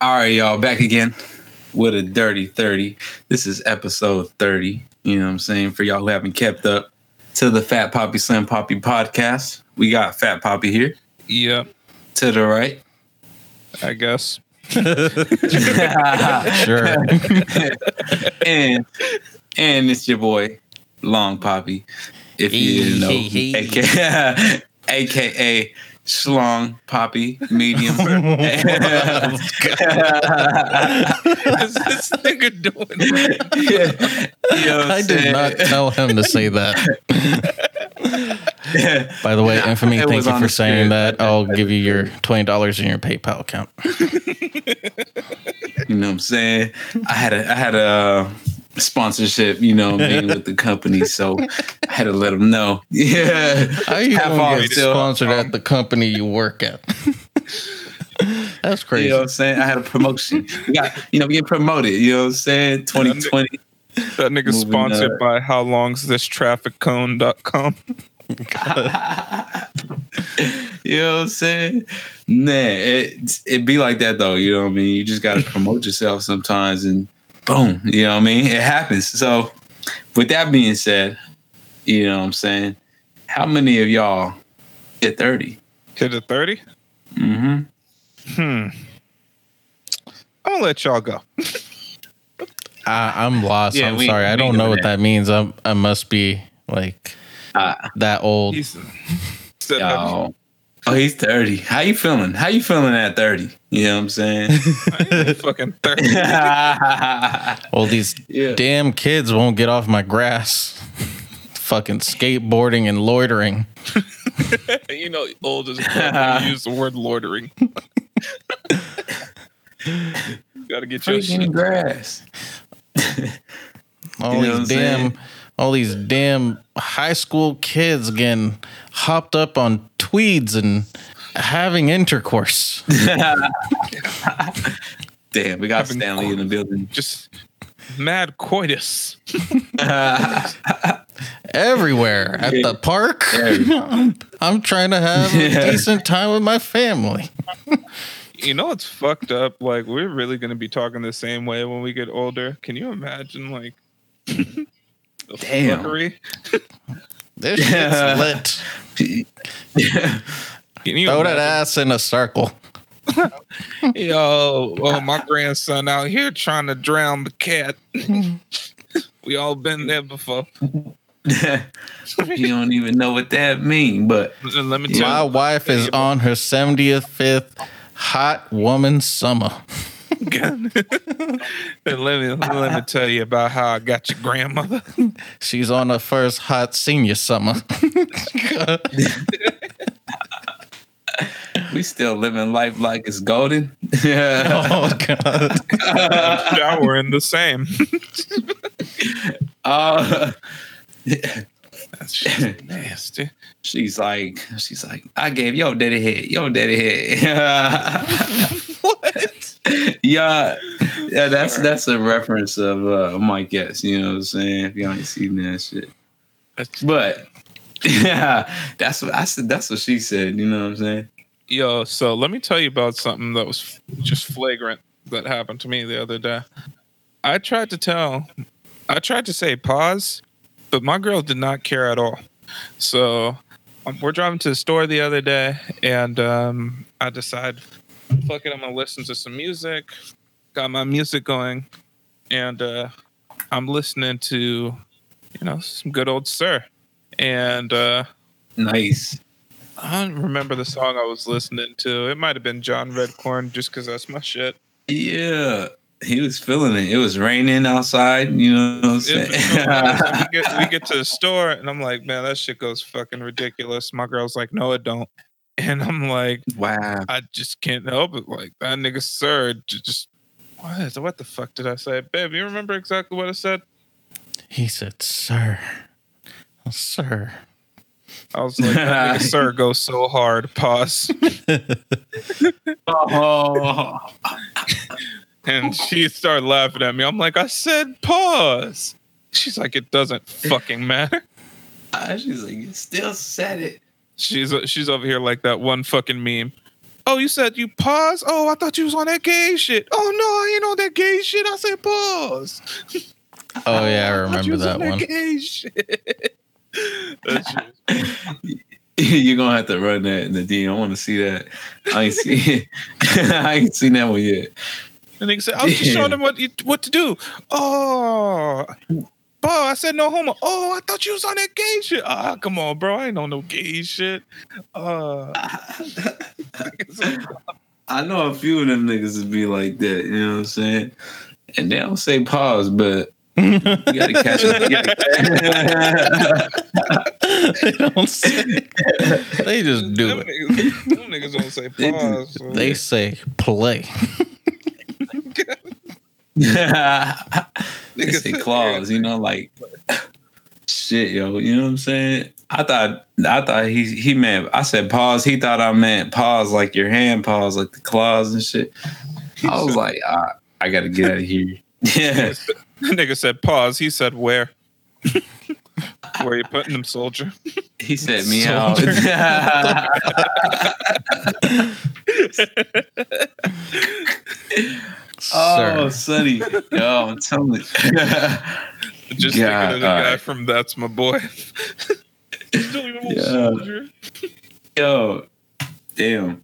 All right, y'all, back again with a dirty 30. This is episode 30. You know what I'm saying? For y'all who haven't kept up to the Fat Poppy Slim Poppy podcast, we got Fat Poppy here Yep, to the right. I guess. Sure. and and it's your boy, Long Poppy. If you didn't know, Hey, hey, aka, AKA Schlong Poppy Medium. What is this nigga doing? you know I'm did saying? not tell him to say that. By the way, Infamy, It thank you for saying spirit. that. I'll give you your twenty dollars in your PayPal account. You know what I'm saying? I had a I had a sponsorship, you know, made with the company, so I had to let them know. Yeah, How you Half gonna get still. sponsored at um, the company you work at? That's crazy. You know what I'm saying? I had a promotion. We got, you know, we get promoted. You know what I'm saying? 2020. That nigga sponsored up. by how long's this traffic cone.com. You know what I'm saying? Nah, it it be like that though. You know what I mean? You just gotta promote yourself sometimes, and boom. You know what I mean? It happens. So, with that being said, you know what I'm saying? How many of y'all hit 30? Hit a 30? Mm-hmm. Hmm. I'll let y'all go. I, I'm lost. Yeah, I'm we- sorry. I don't know know what that. that means. I'm, I must be like Uh, that old. He's said yo. Oh, he's 30. How you feeling? How you feeling at 30? You know what I'm saying? fucking 30. Well, these Yeah. damn kids won't get off my grass. Fucking skateboarding and loitering. you know, old as fuck. You use the word loitering. Gotta get your Freaking shit. grass. All You know these damn, saying? All these damn high school kids getting hopped up on tweeds and having intercourse. Damn, we got Having Stanley in the building. Just mad coitus. everywhere at the park. I'm, I'm trying to have a decent time with my family. You know what's fucked up? Like we're really gonna be talking the same way when we get older. Can you imagine like the Damn. fuckery? This shit's lit. Can you Throw that ass in a circle. Yo, oh my grandson out here trying to drown the cat. we all been there before. you don't even know what that mean, but Let me My you, wife is on her 75th hot woman summer. and let me let me tell you about how I got your grandmother. She's on her first hot senior summer. we still living life like it's golden. Yeah. oh god. Showering the same. Uh, That's nasty. she's like, she's like, I gave your daddy head, your daddy head. What? yeah, yeah. That's that's a reference of uh, Mike S. You know what I'm saying? If y'all ain't seen that shit, but yeah, that's what I said. That's what she said. You know what I'm saying? Yo, so let me tell you about something that was just flagrant that happened to me the other day. I tried to tell, I tried to say pause, but my girl did not care at all. So um, we're driving to the store the other day, and um, I decide, fuck it, I'm gonna listen to some music. Got my music going, and uh, I'm listening to, you know, some good old SZA, and. uh Nice. I don't remember the song I was listening to. It might have been John Redcorn, just because that's my shit. Yeah, he was feeling it. It was raining outside. You know what I'm saying? we, get, we get to the store, and I'm like, man, that shit goes fucking ridiculous. My girl's like, no, it don't. And I'm like, wow. I just can't help it. Like that nigga SZA, just what? What the fuck did I say, babe? You remember exactly what I said? He said, "SZA, Oh, SZA." I was like, that nigga SZA goes so hard. Pause. Oh, And she started laughing at me. I'm like, I said pause. She's like, it doesn't fucking matter. Ah, she's like, you still said it. She's she's over here like that one fucking meme. Oh, you said you pause? Oh, I thought you was on that gay shit. Oh no, I ain't on that gay shit. I said pause. Oh yeah, I thought you remember was that on one. gay shit. That shit- You're gonna have to run that in the DM. I want to see that. I ain't see. I ain't seen that one yet. And nigga said, I was just showing them what you, what to do. Oh, bro, I said no homo. Oh, I thought you was on that gay shit. Ah, come on, bro. I ain't on no gay shit. Uh, I know a few of them niggas would be like that. You know what I'm saying? And they don't say pause, but you gotta catch it. They don't say. They just do them, it. niggas, them niggas don't say They pause. so- They say play. they Niggas say said- claws, you know, like shit, yo. You know what I'm saying? I thought I thought he he meant I said pause. He thought I meant pause like your hand pause, like the claws and shit. I was like, ah, I gotta get out of here. Yeah. nigga said pause. He said where? where you putting them, soldier? He said me out. Oh, Sir. Sonny. Yo, I'm telling you. Just Yeah, thinking of the guy from That's My Boy. Still Yeah. soldier. Yo, damn.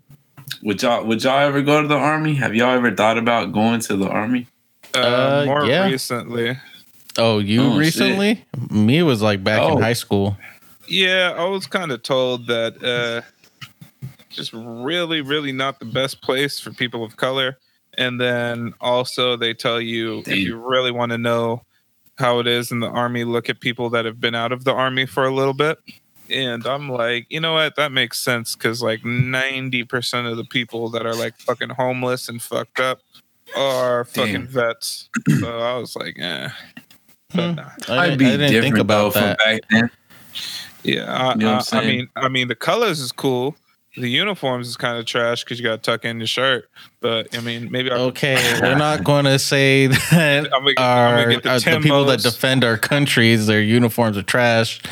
Would y'all would y'all ever go to the army? Have y'all ever thought about going to the army? Uh, Uh, more yeah. recently. Oh, you Oh, shit. recently? Me was like back Oh. in high school. Yeah, I was kind of told that uh, just really, really not the best place for people of color. And then also, they tell you Damn. if you really want to know how it is in the army, look at people that have been out of the army for a little bit. And I'm like, you know what? That makes sense because like 90% of the people that are like fucking homeless and fucked up are fucking Damn. vets. So I was like, eh. But Hmm. nah. I, I'd be I didn't different think about though that. from back then. Yeah, I, You know I'm I, I mean, I mean, the colors is cool. The uniforms is kind of trash because you got to tuck in your shirt. But I mean, maybe I Okay, we're not going to say that I'm gonna get- I'm gonna get the uh, the people that defend our countries, their uniforms are trash.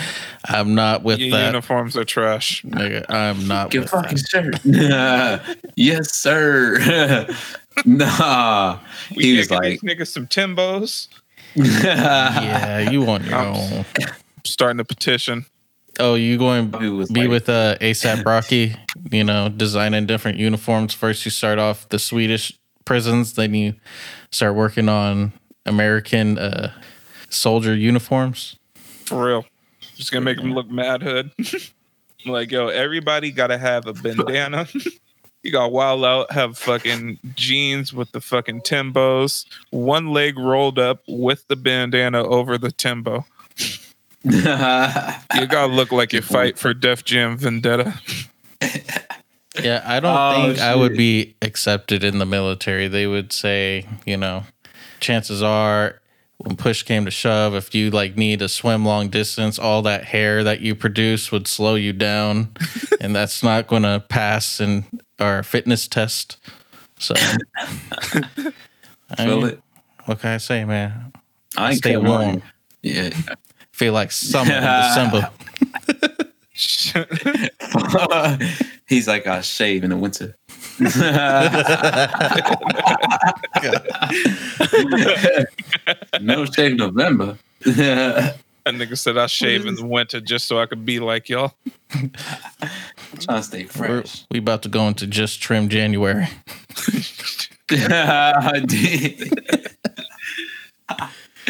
I'm not with your that. uniforms are trash. Nigga, I'm not Your with fucking that. shirt. yes, sir. nah. We He was like, these niggas some Timbos. Yeah, you on your I'm- own. Starting a petition. Oh, you going He was be like- with uh, ASAP Rocky? You know, designing different uniforms. First, you start off the Swedish prisons, then you start working on American uh, soldier uniforms. For real. Just gonna make them look mad hood. Like, yo, everybody gotta have a bandana. you got wild out, have fucking jeans with the fucking Timbos, one leg rolled up with the bandana over the Timbo. You gotta look like you fight for Def Jam Vendetta. Yeah, I don't Oh, think I would be accepted in the military. They would say, you know, chances are when push came to shove, if you like need to swim long distance, all that hair that you produce would slow you down, and that's not going to pass in our fitness test. So, I Feel mean, it. what can I say, man? I ain't Stay cut warm. Yeah. Feel like summer in December. Uh, he's like, I shave in the winter. no shave November. That nigga said I shave in the winter just so I could be like y'all. trying to stay We're, fresh. we about to go into just trim January.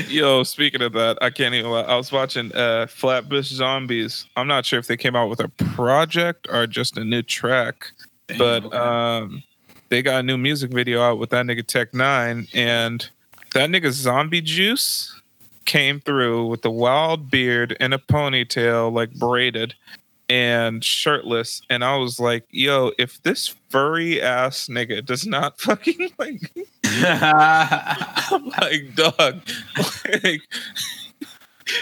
Yo, speaking of that, I can't even lie. I was watching uh Flatbush Zombies. I'm not sure if they came out with a project or just a new track, but um they got a new music video out with that nigga Tech Nine and that nigga Zombie Juice came through with the wild beard and a ponytail like braided and shirtless and I was like, yo, if this furry ass nigga does not fucking like I'm like, dog, like,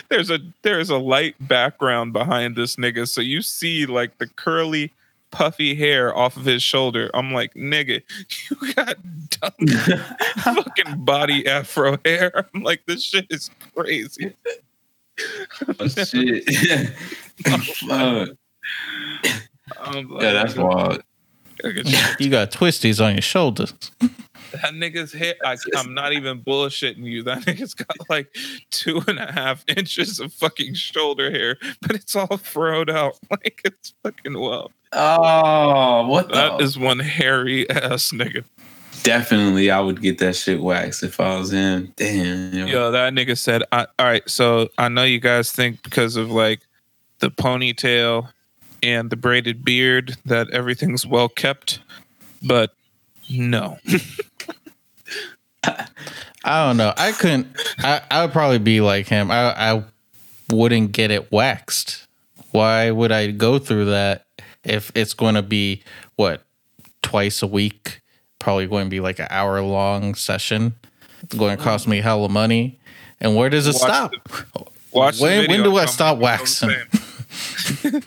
there's a there's a light background behind this nigga, so you see like the curly, puffy hair off of his shoulder. I'm like, nigga, you got fucking body afro hair. I'm like, this shit is crazy. oh, shit. Fuck. I'm Yeah, that's wild. You got twisties on your shoulders. That nigga's hair, I, I'm not even bullshitting you. That nigga's got like two and a half inches of fucking shoulder hair, but it's all furrowed out. Like it's fucking wild. Oh, what the? That is one hairy ass nigga. Definitely, I would get that shit waxed if I was him. Damn. yo. Yo, that nigga said, I, all right, so I know you guys think because of like the ponytail and the braided beard that everything's well kept, but no. I don't know. I couldn't. I, I would probably be like him. I, I wouldn't get it waxed. Why would I go through that if it's going to be what twice a week? Probably going to be like an hour long session. It's going to cost me hella money. And where does it Watch stop? Watch the when when do I stop me what I'm waxing?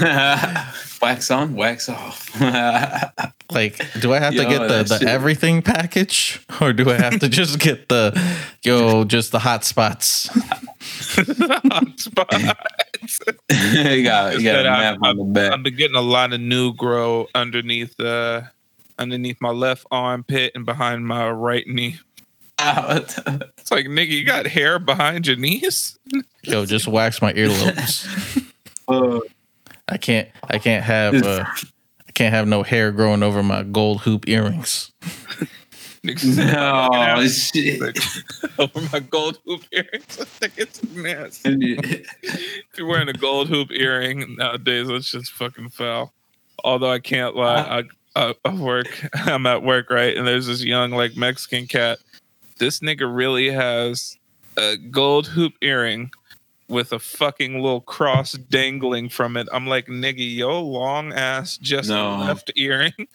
wax on, wax off. Like, do I have to get the, the shit- everything package, or do I have to just get the yo just the hot spots? Hot spot. you got you got a Instead, I- map on the back. I've been getting a lot of new grow underneath uh underneath my left armpit and behind my right knee. It's like nigga, you got hair behind your knees? Yo, just wax my earlobes. Uh, I can't. I can't have. Uh, I can't have no hair growing over my gold hoop earrings. Niggas no shit. over my gold hoop earrings. I think it's nasty. If you're wearing a gold hoop earring nowadays, that's just fucking foul. Although I can't lie, I, I, I work. I'm at work, right? And there's this young like Mexican cat. This nigga really has a gold hoop earring with a fucking little cross dangling from it. I'm like, nigga, yo, long ass just No. left earring.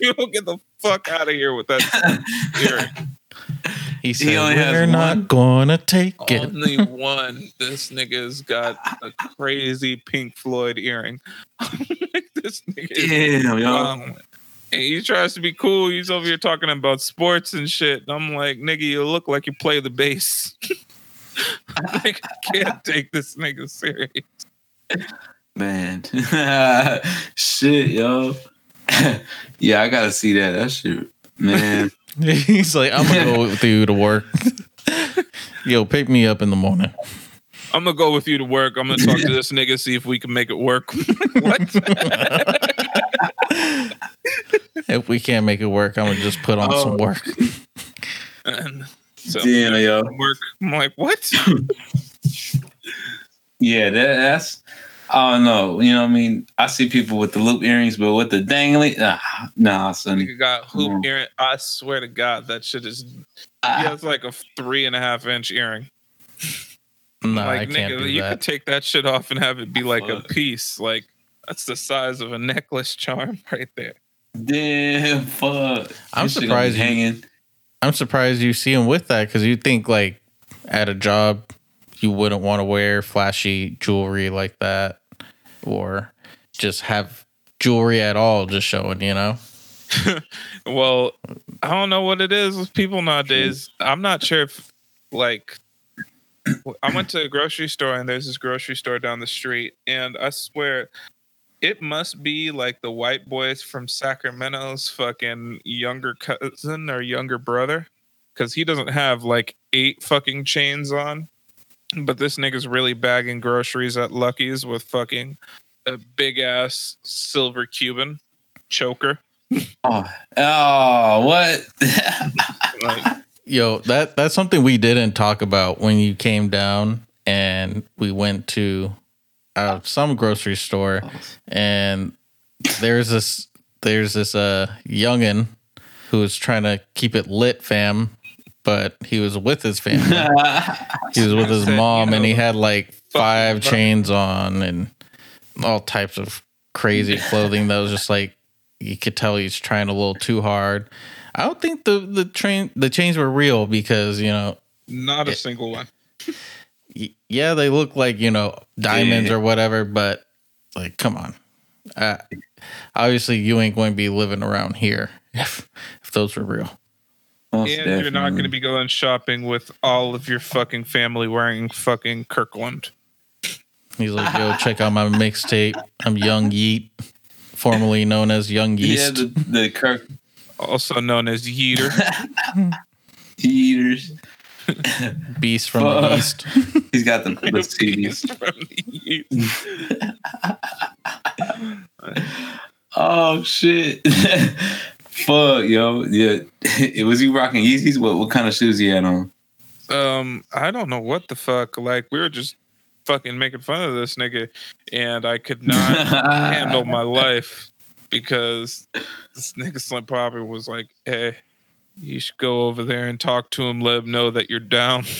You don't get the fuck out of here with that earring. He said, only has "We're one?" not gonna take it." Only one. This nigga's got a crazy Pink Floyd earring. Like, this nigga Damn, yo. wrong. And he tries to be cool. He's over here talking about sports and shit. And I'm like, nigga, you look like you play the bass. like, I can't take this nigga serious. Man. shit, yo. yeah, I gotta see that. That shit. Man. He's like, "I'm gonna go with you to work." Yo, pick me up in the morning. I'm gonna go with you to work. I'm gonna talk to this nigga, see if we can make it work. what? If we can't make it work, I'm gonna just put on some Oh. work. And so Damn, yo. work. I'm like, what? Yeah, that, that's I don't know. You know what I mean? I see people with the loop earrings, but with the dangling, ah, nah, sonny. Nigga got hoop Mm. earring. I swear to God, that shit is. He Ah, has like a three and a half inch earring. No, I like can't nigga, do you could take that shit off and have it be like a piece. Like that's the size of a necklace charm right there. damn, fuck. I'm This shit gonna surprised you- hanging. I'm surprised you see him with that because you think like at a job you wouldn't want to wear flashy jewelry like that or just have jewelry at all just showing, you know? Well, I don't know what it is with people nowadays. I'm not sure if like I went to a grocery store and there's this grocery store down the street and I swear it must be like the white boys from Sacramento's fucking younger cousin or younger brother cuz he doesn't have like eight fucking chains on. But this nigga's really bagging groceries at Lucky's with fucking a big ass silver Cuban choker. Oh, oh what? Like Yo, that that's something we didn't talk about when you came down and we went to uh, some grocery store. And there's this there's this uh youngin who was trying to keep it lit fam but he was with his family. He was with his mom and he had like five chains on and all types of crazy clothing that was just like you could tell he's trying a little too hard i don't think the the train the chains were real because you know not a single one. yeah they look like you know diamonds Yeah. or whatever but like come on uh, obviously you ain't going to be living around here if if those were real Most And you're not going to be going shopping with all of your fucking family wearing fucking Kirkland. he's like yo check out my mixtape i'm young yeet formerly known as Young Yeah, Yeast. the, the Kirk also known as Yeeter. eaters. Beast from the Fuck. East. He's got the, the CDs. From the Yeast. Oh shit! Fuck, yo, yeah. It was you rocking Yeezys? What what kind of shoes you had on? Um, I don't know what the fuck. Like we were just fucking making fun of this nigga, and I could not handle my life because this nigga Slim Poppy was like, "Hey, you should go over there and talk to him. Let him know that you're down."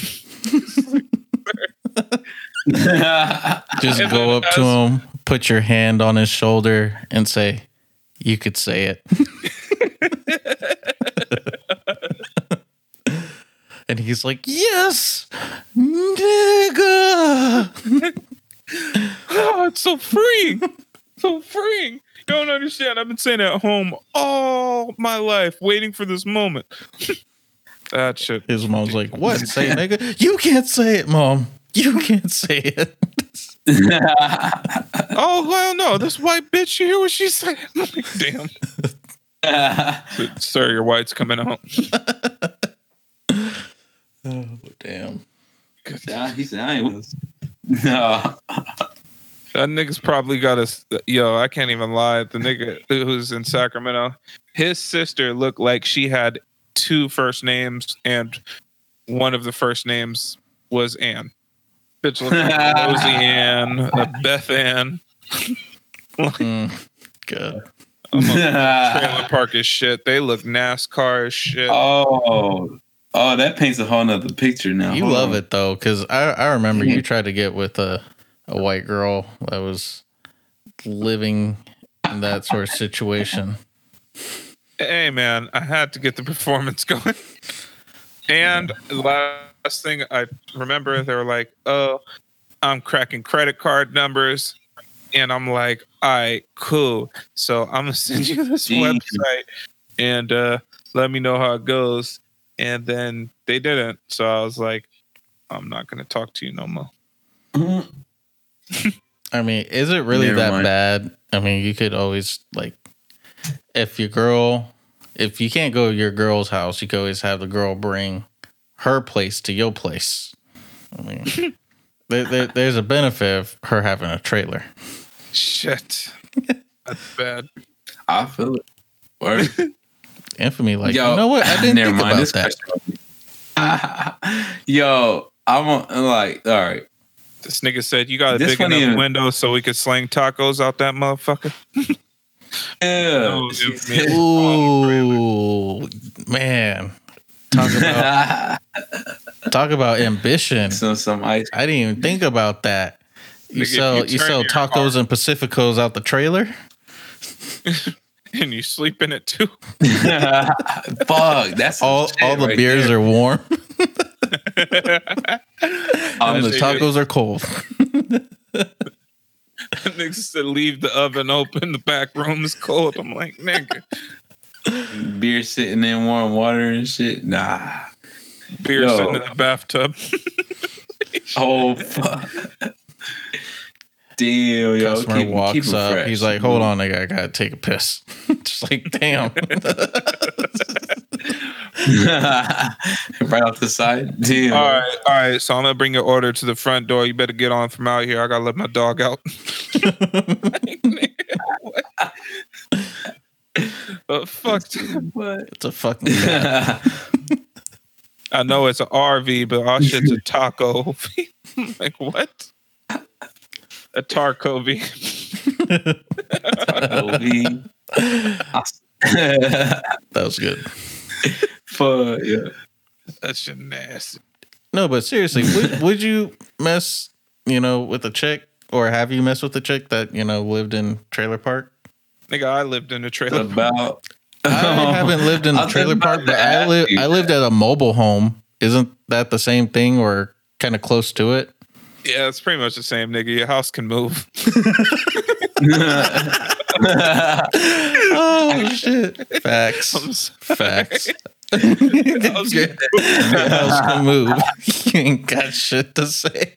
Just go up to him, put your hand on his shoulder, and say, "You could say it." and he's like, "Yes, nigga." oh, it's so freeing, so freeing. You don't understand. I've been saying it at home all my life, waiting for this moment. that shit. His mom's like, "What? Say it, nigga? You can't say it, mom. You can't say it." Oh hell no! This white bitch. You hear what she's saying? I'm like, damn. Sir, your white's coming out. Oh damn! Nah, he said, I ain't. No. That nigga's probably got a yo. I can't even lie. The nigga who's in Sacramento, his sister looked like she had two first names, and one of the first names was Ann. Bitch looked like Rosie Ann, a Beth Ann. Mm, good. I'm a trailer park as shit. They look NASCAR as shit. oh, oh, that paints a whole nother picture now. You Hold love on. it though, because I I remember you tried to get with a a white girl that was living in that sort of situation. hey man, I had to get the performance going. And last thing I remember, they were like, "Oh, I'm cracking credit card numbers," and I'm like, "All right, cool. So I'm gonna send you this website and uh, let me know how it goes." And then they didn't, so I was like, "I'm not gonna talk to you no more." I mean, is it really Never that mind. bad? I mean, you could always like, if your girl, if you can't go to your girl's house, you could always have the girl bring her place to your place. I mean, there, there, there's a benefit of her having a trailer. Shit, that's bad. I feel it. Word. Infamy, like Yo, you know what? I didn't never think mind. about This that. question- Yo, I'm like, all right. This nigga said you got a This big enough is- window so we could sling tacos out that motherfucker. Yeah. Oh, She dude, said- Ooh, man, talk about talk about ambition. some some ice. I didn't even think about that. You Nigga, sell you you, sell your tacos and Pacificos out the trailer. and you sleep in it too. Fuck, that's All all the right beers there. are warm. I'm and the tacos are cold. Niggas said leave the oven open, the back room is cold. I'm like, nigga, beer sitting in warm water and shit. Nah. beer Yo. sitting in the bathtub. Oh fuck. Damn, yo. Customer keep- walks keep up. fresh. He's like, "Hold on, nigga, I gotta take a piss." Just like, damn. right off the side. Damn. all right, all right. So I'm gonna bring your order to the front door. You better get on from out here. I gotta let my dog out. but fuck, What? it's a fucking. I know it's an RV, but our shit's a taco. Like what? A Tarco V. That was good. Fuck yeah. That shit nasty. No, but seriously, would, would you mess, you know, with a chick, or have you messed with a chick that you know lived in trailer park? Nigga, I lived in a trailer. About. I haven't lived in a trailer park, but I ask lived. you I lived at a mobile home. Isn't that the same thing, or kind of close to it? Yeah, it's pretty much the same, nigga. Your house can move. Oh shit! Facts. I'm s- Facts. House Your can house can move. You ain't got shit to say.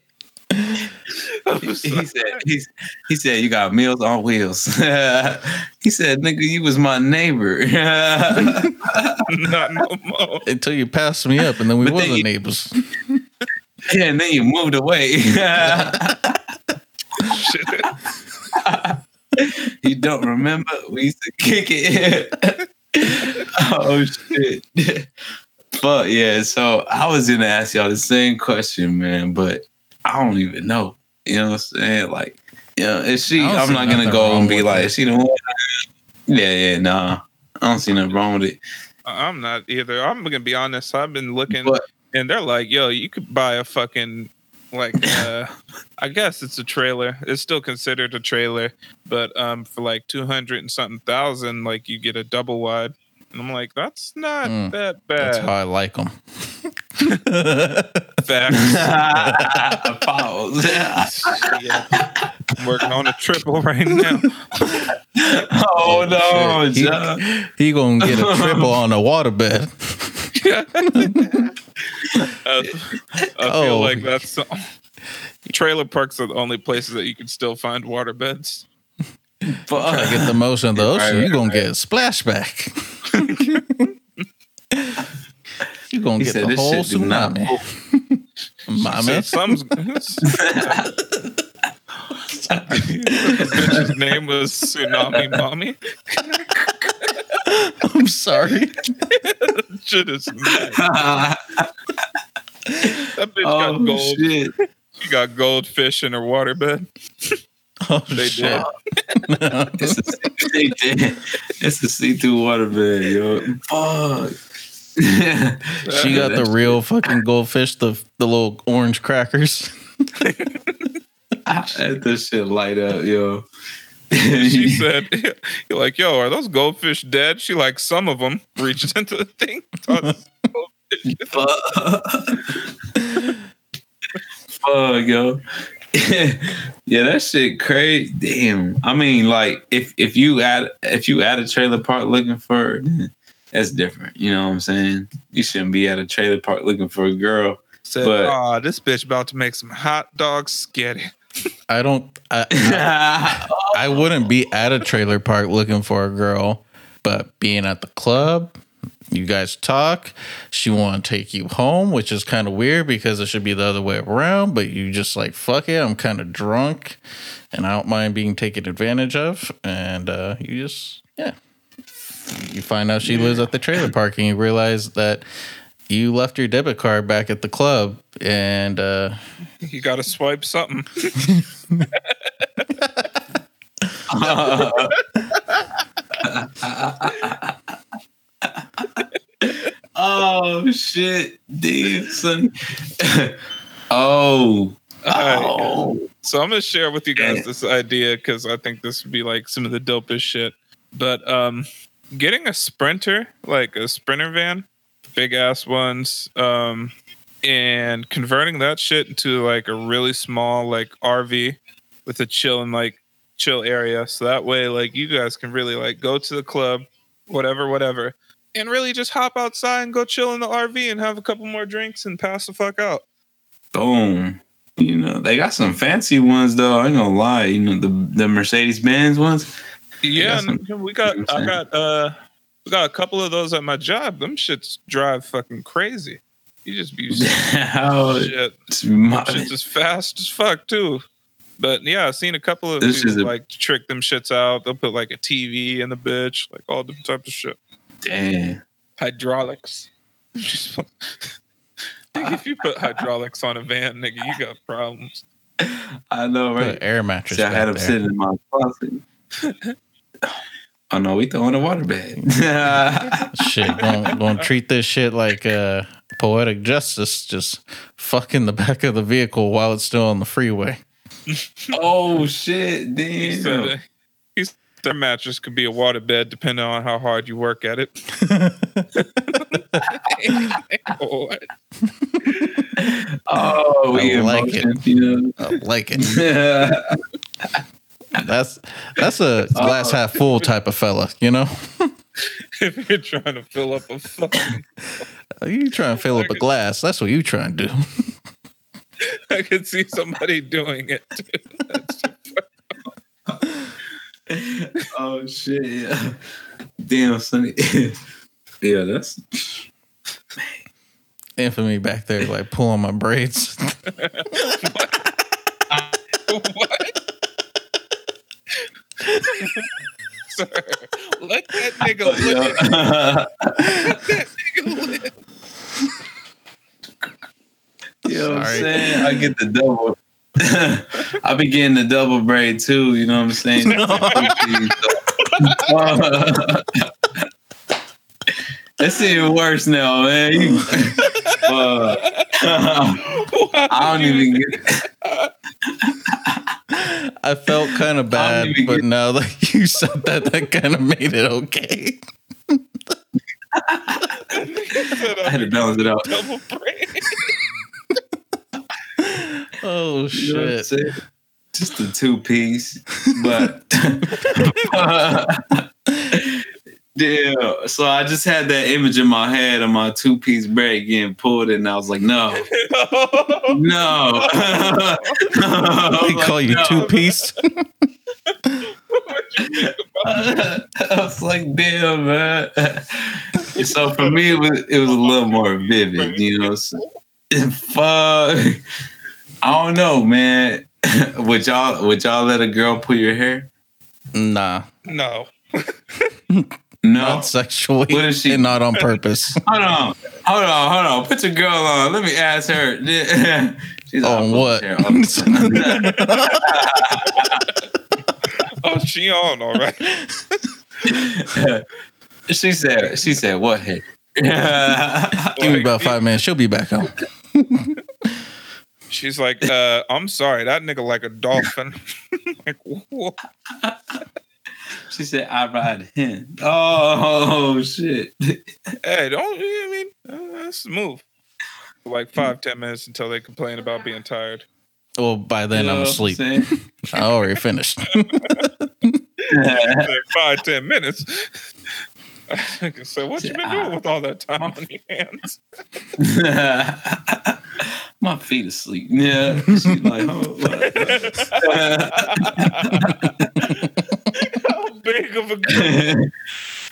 he said he's, he said you got meals on wheels. he said, "Nigga, you was my neighbor." Not no more. Until you passed me up, and then we But then wasn't you- neighbors. Yeah, and then you moved away. You don't remember? We used to kick it. oh shit. But yeah, so I was gonna ask y'all the same question, man, but I don't even know. You know what I'm saying? Like, you know, is she I don't I'm not gonna go and be like, it. is she the one? Yeah, yeah, nah. I don't see nothing wrong with it. I'm not either. I'm gonna be honest. I've been looking, But and they're like, "Yo, you could buy a fucking like, uh, I guess it's a trailer. It's still considered a trailer, but um, for like two hundred and something thousand, like you get a double wide." And I'm like, "That's not Mm, that bad." That's how. I like them. Facts. pause. Yeah. I'm working on a triple right now. oh no, Shit. John. He, he gonna get a triple on a waterbed. I, I feel Oh. like that's trailer parks are the only places that you can still find water beds. Try to get the most in the Right, ocean. you're gonna right. get a splashback. you're gonna He get said the whole shit do not tsunami. move. Mommy. So bitch's name was Tsunami Mommy. I'm sorry. Shit is mad. That bitch oh got gold. shit. She got goldfish in her waterbed. Oh They shit. It's a, they did. it's a see-through waterbed, yo. Fuck. She got the real fucking goldfish, the the little orange crackers. I had this shit light up, yo. She said, "You're like, yo, are those goldfish dead?" She like, some of them reached into the thing. Fuck. Fuck, yo. yeah, that shit crazy. Damn. I mean, like, if if you add if you at a trailer park looking for that's different. You know what I'm saying? You shouldn't be at a trailer park looking for a girl. Said, But- "Ah, this bitch about to make some hot dog spaghetti." I don't. I, I, I wouldn't be at a trailer park looking for a girl, but being at the club, you guys talk. She want to take you home, which is kind of weird because it should be the other way around. But you just like fuck it. I'm kind of drunk, and I don't mind being taken advantage of. And uh, you just yeah, you find out she lives at the trailer park, and you realize that you left your debit card back at the club, and uh, You got to swipe something. oh shit, dude, son. oh, Alright. oh. So I'm gonna share with you guys this idea because I think this would be like some of the dopest shit. But um, getting a sprinter, like a sprinter van, big ass ones, um, and converting that shit into like a really small like RV with a chill and like chill area. So that way, like you guys can really like go to the club, whatever, whatever, and really just hop outside and go chill in the RV and have a couple more drinks and pass the fuck out. Boom. You know, they got some fancy ones though. I ain't gonna lie. You know, the the Mercedes Benz ones. Yeah, got and we got I got uh we got a couple of those at my job. Them shits drive fucking crazy. You just be How oh, shit. it's my- Shit's just fast as fuck too. But yeah, I've seen a couple of This people a- like trick them shits out. They'll put like a TV in the bitch, like all different types of shit. damn. Hydraulics. Think if you put hydraulics on a van, nigga, you got problems. I know, put right? an air mattress See, I had back them there. sitting in my closet. oh no, we throwing a water bed. shit, gonna, gonna treat this shit like uh, poetic justice. Just fucking the back of the vehicle while it's still on the freeway. oh shit, He damn. said, uh, he said their mattress could be a water bed depending on how hard you work at it. Oh, we I in like it. motion, you I like it. Know? That's that's a glass half full type of fella, you know. if you're trying to fill up a fucking You trying to fill up a glass? That's what you trying to do. I could see somebody doing it. Too. Oh shit! Yeah. Damn, Sonny. yeah, that's man. Infamy back there, like pulling my braids. Sir, let that nigga live. Let that nigga live. You know what I'm saying? I get the double. I be getting the double braid too. You know what I'm saying? It's even worse now, man. You, uh, I don't even get. I felt kind of bad, even but get- now that you said that, that kind of made it okay. I had to balance it out. Double braid. Oh You know shit! Just a two piece, but yeah. So I just had that image in my head of my two piece braid getting pulled, and I was like, no, no. They call you two piece. I was like, damn, man. so for me, it was it was a little more vivid, you know. So, fuck, I don't know, man. would y'all would y'all let a girl pull your hair? Nah, no. No. not sexually, What is she- and not on purpose. Hold on, hold on, hold on. Put your girl on. Let me ask her. She's On "I'll what? pull your hair all Oh, she on all right. the she said. She said, "What hair?" Give me about five minutes. She'll be back home. She's like, uh, I'm sorry, that nigga like a dolphin. like, whoa. She said, "I ride him." Oh shit! hey, don't I mean uh, that's the move. For like five, ten minutes until they complain about being tired. Well, by then You know I'm what asleep. saying? I already finished. Like five, ten minutes. I can what you been doing with all that time on your hands? My feet asleep. Yeah. She's like, oh, what? How big of a girl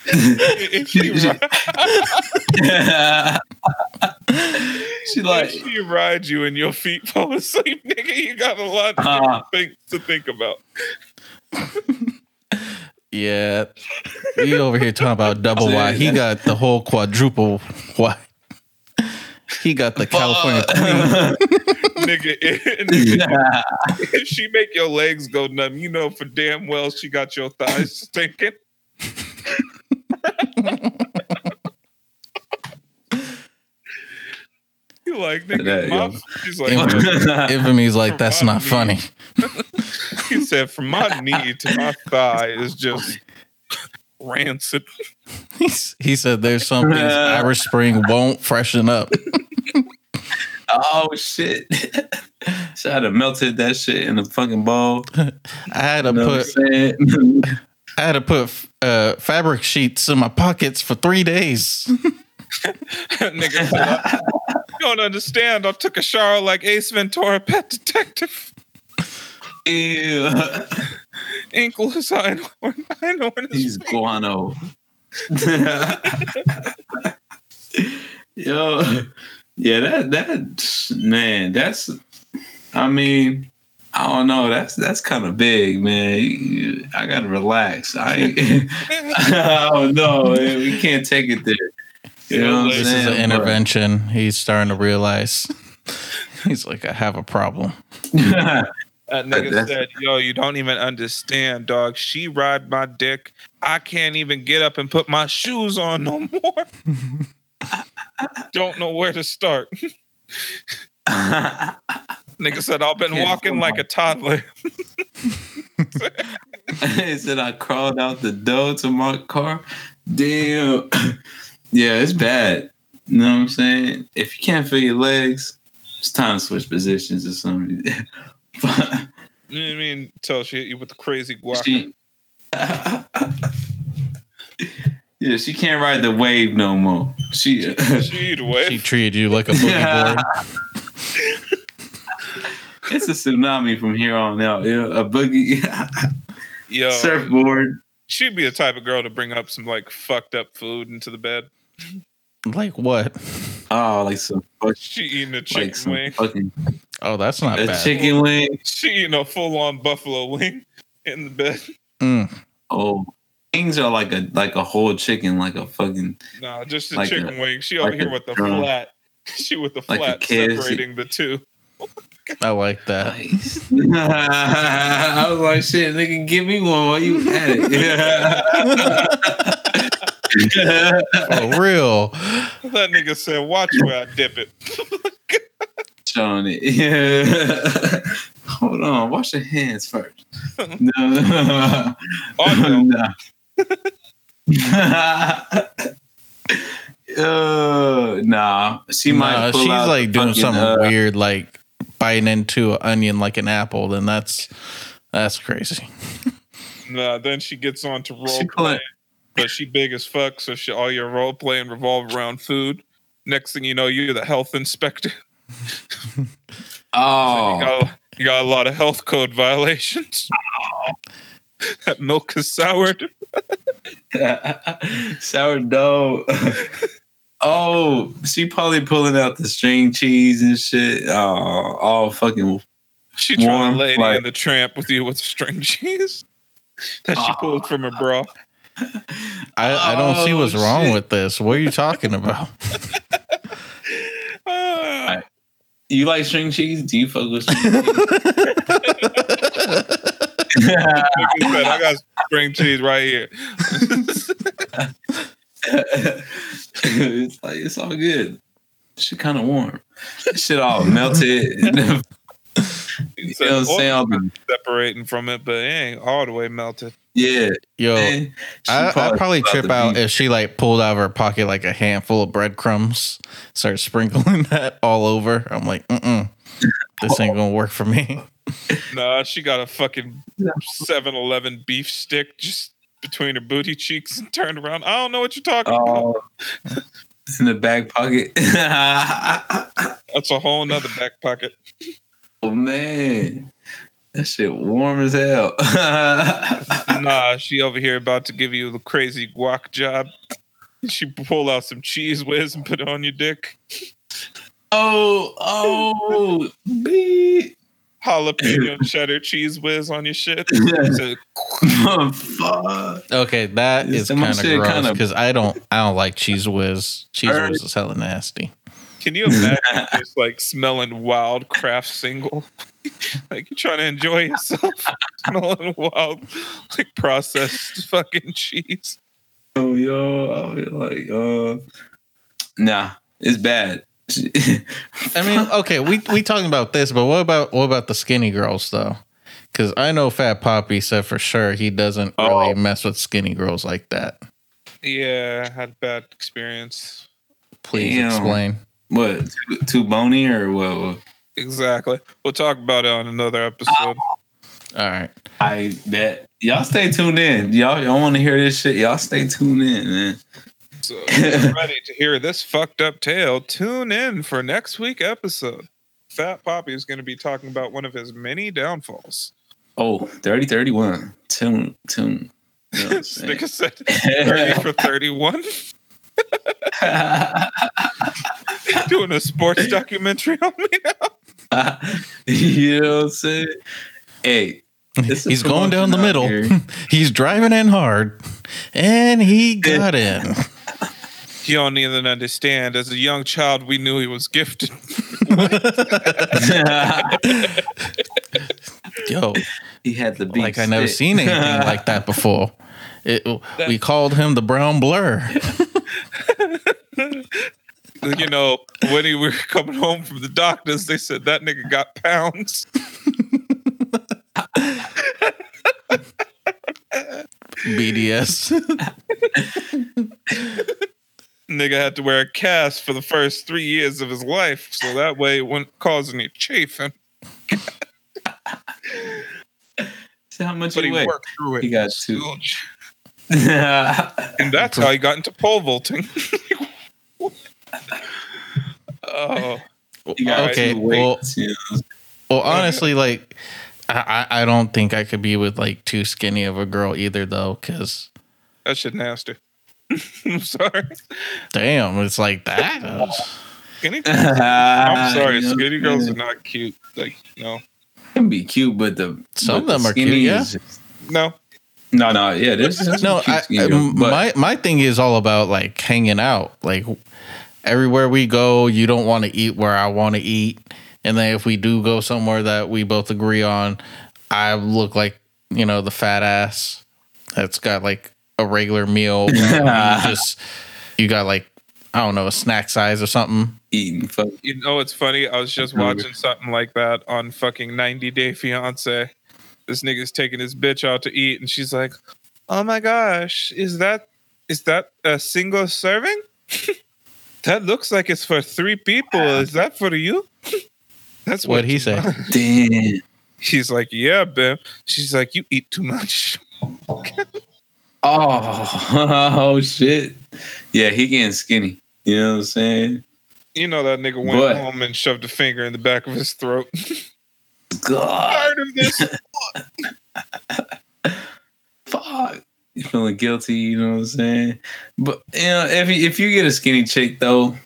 is she? ri- she like, if she rides you and your feet fall asleep, nigga, you got a lot of Uh. things to think about. yeah, he over here talking about double Y. He got the whole quadruple Y. He got the California queen. nigga, nigga, if she make your legs go numb, you know for damn well she got your thighs stinking. you like nigga, That, my, yo. she's like, Infamy's like, that's not funny. he said, from my knee to my thigh is just rancid. He said there's some things Irish Spring won't freshen up. oh shit. Should have melted that shit in the fucking bowl. I had to You know put? I had to put uh, fabric sheets in my pockets for three days. nigga I, you don't understand. I took a shower like Ace Ventura, pet detective. Ew. Ankleless, I know, I know when it's He's guano. Yo, yeah, that that man, that's. I mean, I don't know. That's that's kind of big, man. You- I gotta relax. I I don't know. man. We can't take it there. You know what I'm This is an intervention. He's starting to realize. He's like, I have a problem. That nigga said, "Yo, you don't even understand, dog. She ride my dick. I can't even get up and put my shoes on no more. don't know where to start." Nigga said, "I've been walking like a toddler." he said I crawled out the door to my car. Damn. Yeah, it's bad. You know what I'm saying? If you can't feel your legs, it's time to switch positions or something. But You know what I mean? Tell she hit you with the crazy guac. she, yeah, she can't ride the wave no more. She, She either way. She treated you like a boogie board. it's a tsunami from here on out. Yeah, a boogie Yo, surfboard. she'd be the type of girl to bring up some like fucked up food into the bed. Like what? Oh, like some fuck- She eating a chicken like wing. fucking Oh, that's not a bad. chicken wing. She eating a full on buffalo wing in the bed. Mm. Oh, wings are like a like a whole chicken, like a fucking Nah, just a Like chicken a- wing. She over here with the drum. flat. She with the Like flat separating the two. I like that. Nice. I was like, shit, nigga, give me one while you at it. For real. That nigga said, "Watch where I dip it." Showing it. Yeah. Hold on, wash your hands first. No. Oh, no. uh, nah, she might. Nah, pull she's out like doing fucking, something uh, weird, like biting into an onion like an apple. Then that's that's crazy. Nah, then she gets on to role She playing, playing- but she big as fuck, so she, all your role playing revolve around food. Next thing you know, you're the health inspector. Oh. You, Oh, got, you got a lot of health code violations. that milk is soured. sourdough. oh, she probably pulling out the string cheese and shit. Oh, all fucking. She trying to lady like- in the tramp with you with string cheese that she Oh. pulled from her bra. I, I don't see Oh, what's wrong with this. What are you talking about? You like string cheese? Do you fuck with string cheese? I got string cheese right here. it's like it's all good. Shit kind of warm. Shit all melted. you know what I'm said, saying? All the- separating from it, but it ain't all the way melted. Yeah. Yo, man. She I, I'd probably trip out beef. if she like pulled out of her pocket like a handful of breadcrumbs, start sprinkling that all over. I'm like, mm this ain't gonna work for me. Nah, she got a fucking 7-Eleven beef stick just between her booty cheeks and turned around. I don't know what you're talking about. Oh, in the back pocket. That's a whole nother back pocket. oh man, that shit warm as hell. Nah, she over here about to give you the crazy guac job. She pull out some Cheez Whiz and put it on your dick. oh, oh, beep. Jalapeno cheddar Cheez Whiz on your shit. Okay, that is is kind of shit gross kinda- because I don't I don't like Cheez Whiz. Cheez Whiz is hella nasty. Can you imagine just like smelling wild Kraft single? like you're trying to enjoy yourself, smelling wild, like processed fucking cheese. Oh, yo, I'll be like, uh, nah, it's bad. I mean, okay, we we talking about this, but what about what about the skinny girls though? Because I know Fat Poppy said for sure he doesn't really Oh. mess with skinny girls like that. Yeah, I had a bad experience. Please Damn. explain. What, too, too bony or what? Exactly. We'll talk about it on another episode. All right. I bet. Y'all stay tuned in. Y'all, y'all want to hear this shit? Y'all stay tuned in, man. So if you're ready to hear this fucked up tale, tune in for next week episode. Fat Poppy is going to be talking about one of his many downfalls. Oh, 30 31. Tune, tune. You know what I'm This saying? nigga said 30 for 31. Doing a sports documentary on me now. you know what I'm saying? Hey, He's going down the middle. here. He's driving in hard, and he got in. You don't even understand. As a young child, we knew he was gifted. Yo, he had the beat. like I never seen anything like that before. It, we called him the brown blur. You know, when he were coming home from the doctors, they said that nigga got pounds. BDS. Nigga had to wear a cast for the first three years of his life, so that way it wouldn't cause any chafing. See how much But he he worked through it. He got two. And that's how he got into pole vaulting. oh, He Okay, well- weights. Well, honestly, like I, I I don't think I could be with like too skinny of a girl either, though, because That shit nasty. I'm sorry. damn, it's like that. Skinny. I'm sorry. Know, Skinny girls are not cute. Like no, can be cute, but the Some of but the them are cute, skinny yeah. is just- no. no, no, yeah. This, there's no, cute I, skinny I- girls, my my thing is all about like hanging out. Like everywhere we go, you don't want to eat where I want to eat, and then if we do go somewhere that we both agree on, I look like you know the fat ass that's got like a regular meal. you just you got like I don't know a snack size or something. eating fuck. You know it's funny? I was just watching something like that on fucking 90 Day Fiance. This nigga's taking his bitch out to eat, and she's like, "Oh my gosh, is that is that a single serving? that looks like it's for three people. Is that for you?" That's What he said. Damn. He's like, "Yeah, babe." She's like, "You eat too much." Oh, oh shit. Yeah, he getting skinny. You know what I'm saying? You know that nigga went But- home and shoved a finger in the back of his throat. God, Tired of this. fuck. You feeling guilty? You know what I'm saying? But you know, if you, if you get a skinny chick though,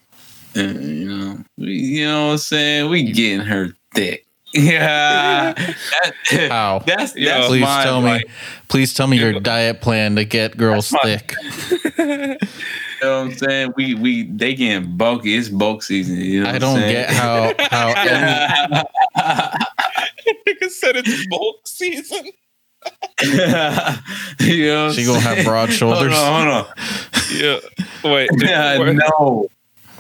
uh, you know, we, you know what I'm saying? We getting her thick. Yeah, that, How? that's Yo, that's Please my, tell me. like, Please tell me your diet plan to get girls thick. You know what I'm saying? We we they getting bulky. It's bulk season. You know I what don't saying? get how how any, nigga said it's bulk season. you know she gonna have broad shoulders. Hold on, hold on. Yeah. Wait. Yeah, the wor- no.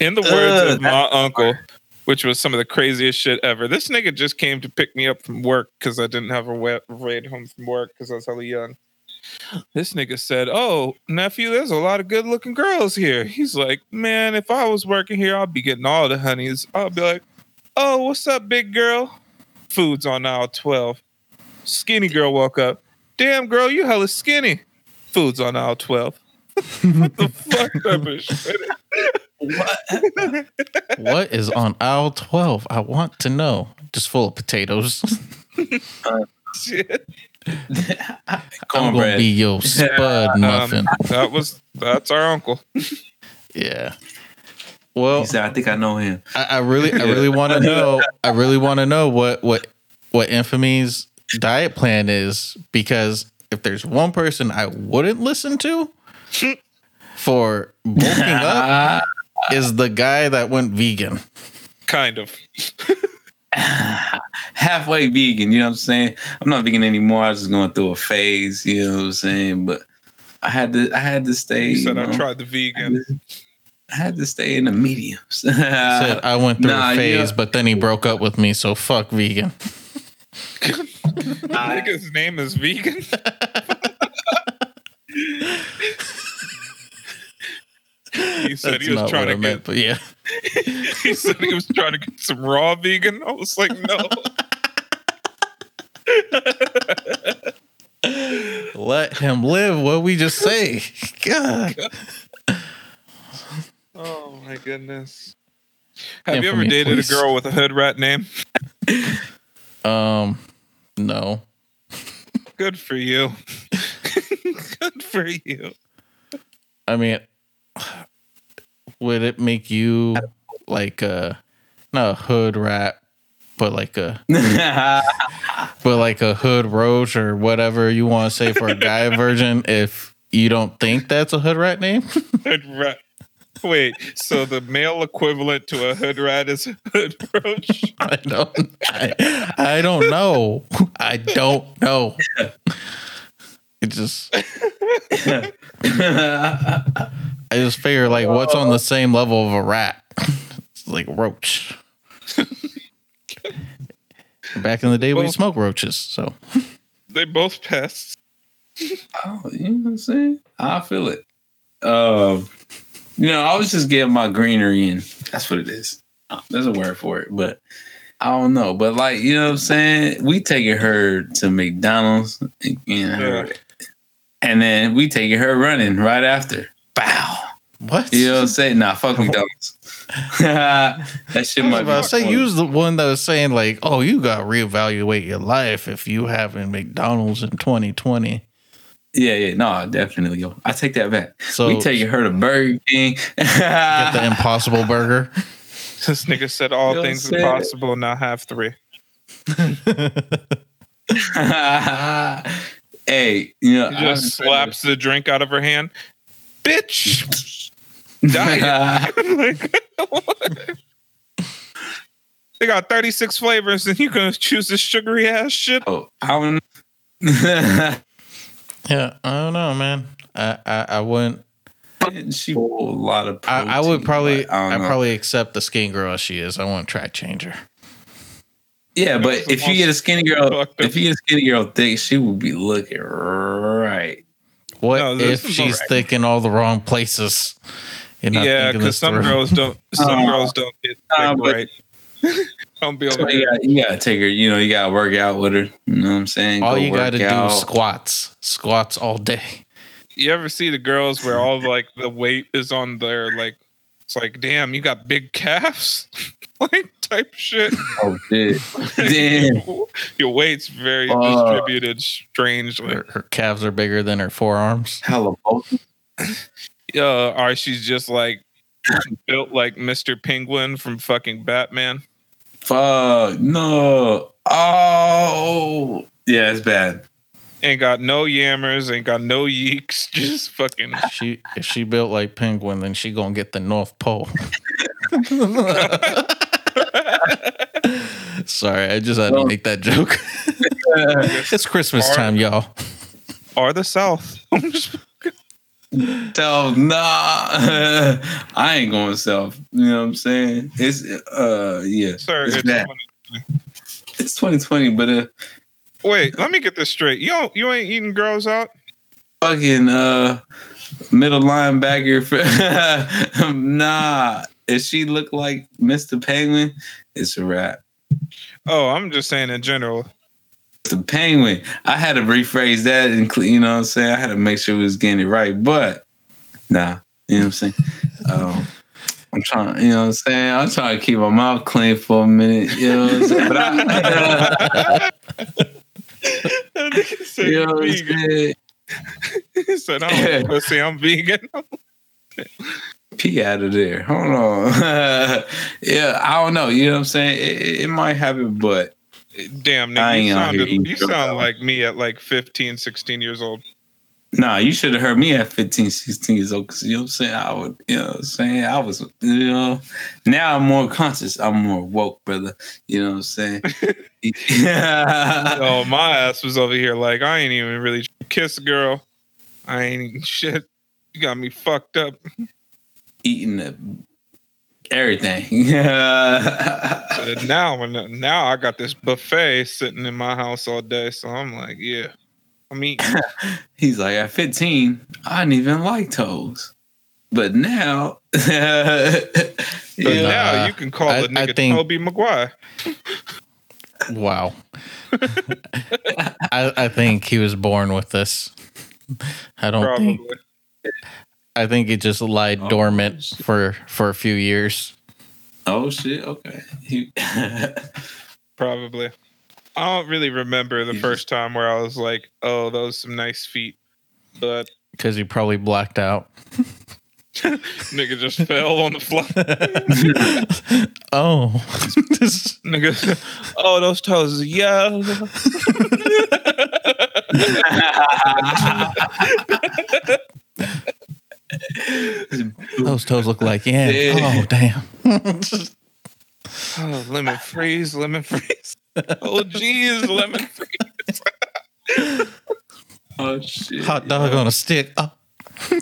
In the words Ugh, of my uncle, which was some of the craziest shit ever. This nigga just came to pick me up from work because I didn't have a wa- ride home from work because I was hella young. This nigga said, "Oh, nephew, there's a lot of good-looking girls here." He's like, "Man, if I was working here, I'd be getting all the honeys." I'll be like, "Oh, what's up, big girl?" Food's on aisle twelve. Skinny girl walk up. Damn, girl, you hella skinny. Food's on aisle twelve. what the fuck type of shit? what is on aisle twelve? I want to know. Just full of potatoes. shit. I'm gonna Cornbread. be your spud um, muffin. That was that's our uncle. yeah. Well, He said, "I think I know him." I, I really, I really want to know. I really want to know what what what Infamy's diet plan is because if there's one person I wouldn't listen to for bulking up is the guy that went vegan. Kind of. halfway vegan. You know what I'm saying? I'm not vegan anymore. I was just going through a phase. You know what I'm saying? But I had to. I had to stay. You said you I tried the vegan. I had to stay in the mediums. He said I went through nah, a phase, yeah. but then he broke up with me. So fuck vegan. Nigga's name is vegan. he said That's he was trying I to meant, get. but yeah. He said he was trying to get some raw vegan. I was like, no. Let him live. What we just say? God. Oh my goodness. Have you ever dated a girl with a hood rat name? Um, no. Good for you. Good for you. I mean, would it make you like a not a hood rat, but like a but like a hood roach or whatever you want to say for a guy virgin if you don't think that's a hood rat name? Hood rat. Wait, so the male equivalent to a hood rat is a hood roach? I don't. I, I don't know. I don't know. It just. I just figure like what's on the same level of a rat? It's like a roach. Back in the day, we Well- smoked roaches, so They both pests. oh, you know what I'm saying? I feel it. Um, you know, I was just getting my greenery in. That's what it is. Uh, There's a word for it, but I don't know. But like, you know what I'm saying? We taking her to McDonald's and, getting her, and then we taking her running right after. Bow. what? You know what I'm saying? Nah, fuck McDonald's. that shit I might to say, you was the one that was saying like, "Oh, you got to reevaluate your life if you having McDonald's in 2020." Yeah, yeah, no, definitely, yo. I take that back. So we taking her to Burger King. get the Impossible Burger. This nigga said all You know things what I'm impossible, now have three. hey, you know, He just slaps the drink out of her hand. Bitch! Diet. Like, they got 36 flavors and you're gonna choose this sugary ass shit? oh, I don't Yeah, I don't know, man. I I, I wouldn't. she a lot of I, I would probably. I I don't would know. probably accept the skinny girl as she is. I want a track changer. Yeah, but if you get a skinny girl, if you get a skinny girl thick, she would be looking right. What No, if she's alright. thick in all the wrong places? You're not yeah, thinking because some through. girls don't some Oh. girls don't get Nah, thick but- right. don't be So over you, gotta, you gotta take her. You know, you gotta work out with her. You know what I'm saying? all Go you got to work do is squats, squats all day. You ever see the girls where all like the weight is on their like it's like damn you got big calves like type shit. Oh shit! Damn. Your weight's very Fuck. distributed strangely. Her, her calves are bigger than her forearms. Hella both. Uh, or she's just like built like Mr. Penguin from fucking Batman. Fuck no. Oh yeah, it's bad. Ain't got no yammers, ain't got no yeeks, just fucking She if she built like penguin, then she gonna get the North Pole. Sorry, I just had to Well- make that joke. it's Christmas Or- time, y'all. or the South. So nah, I ain't going self. You know what I'm saying? It's uh yeah, Sir, it's it's bad. It's 2020, but uh, Wait, let me get this straight. You don't, you ain't eating girls out? fucking uh middle linebacker. For, nah, if she look like Mr. Penguin, it's a wrap. Oh, I'm just saying in general. The Penguin. I had to rephrase that, and you know what I'm saying. I had to make sure we was getting it right, but nah, you know what I'm saying. Um, I'm trying, you know what I'm saying. I'm trying to keep my mouth clean for a minute, you know what I'm saying. But I, said you know what I'm saying. He said, I don't pussy, I'm vegan. Pee out of there. Hold on. yeah, I don't know. You know what I'm saying. It, it, it might happen, but Damn, I you, sounded, you sound like me at like 15, 16 years old. Nah, you should have heard me at 15, 16 years old. Cause you know what I'm saying? I would, you know what I'm saying? I was, you know, now I'm more conscious. I'm more woke, brother. You know what I'm saying? Oh, my ass was over here like, I ain't even really kiss a girl. I ain't shit. You got me fucked up. Eating the, everything. Yeah. Now, now I got this buffet sitting in my house all day, so I'm like, yeah, I'm eating. He's like, at 15, I didn't even like toes. But now, yeah. But now you can call I- the I nigga think- Tobey Maguire. Wow. I, I think he was born with this. I don't Probably. think. I think it just lied Oh, dormant shit. for for a few years. oh, shit. Okay. Probably. I don't really remember the first time where I was like, "Oh, those some nice feet," but Because he probably blacked out. nigga just fell on the floor. oh, this, nigga, oh, those toes, yeah. Those toes look like yeah. Yeah. Oh damn. Oh, lemon freeze, lemon freeze. Oh, jeez, lemon freeze. oh, shit. Hot dog on a stick. Oh,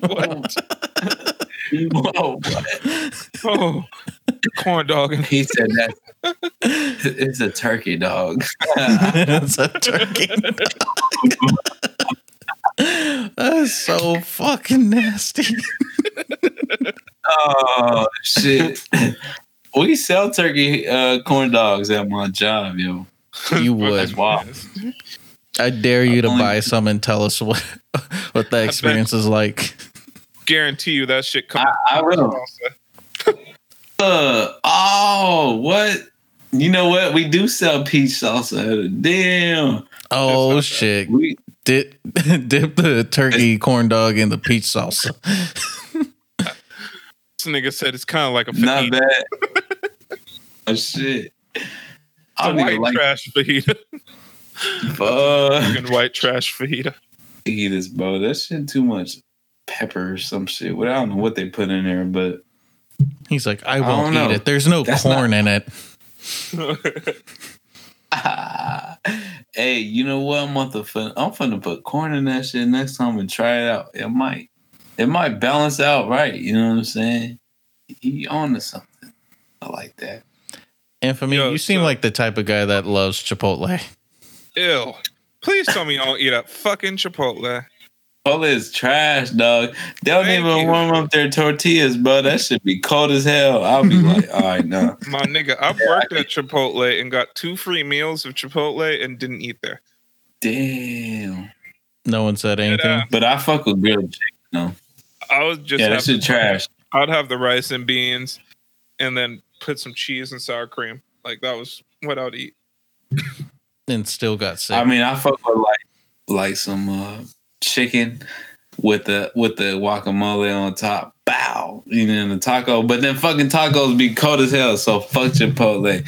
What? Whoa, what? Oh, corn dog. and- He said that it's a turkey dog. it's a turkey. That's so fucking nasty. oh shit. We sell turkey uh, corn dogs at my job, yo. You would. That's. I dare you to buy some and tell us what what that experience is like. guarantee you that shit comes. I, I will. Uh, oh, what? You know what? We do sell peach salsa. Damn. Oh shit! We Dip dip the turkey corn dog in the peach salsa. This nigga said it's kind of like a not fajita. bad. oh shit. It's I a don't white like trash fajita. fuck Fucking white trash fajita. Eat this, bro. That shit too much pepper or some shit. Well, I don't know what they put in there, but He's like, I don't won't know. eat it. There's no That's corn in it. hey, you know what? I'm about to fin- I'm finna put corn in that shit next time and try it out. It might it might balance out right. You know what I'm saying? He on to something. I like that. And for me, Yo, you seem so- like the type of guy that loves Chipotle. Ew. Please tell me you don't eat up fucking Chipotle. Chipotle is trash, dog. They don't Thank even you. warm up their tortillas, bro. That should be cold as hell. I'll be like, all right, nah. My nigga, I've worked at Chipotle and got two free meals of Chipotle and didn't eat there. Damn. No one said anything. uh, But I fuck with grilled chicken. No. I was just yeah, that shit trash. I'd have the rice and beans and then put some cheese and sour cream. Like that was what I'd eat. And still got sick. I mean, I fuck with like like some uh, chicken with the with the guacamole on top. Bow, you know, in the taco. But then fucking tacos be cold as hell. So fuck Chipotle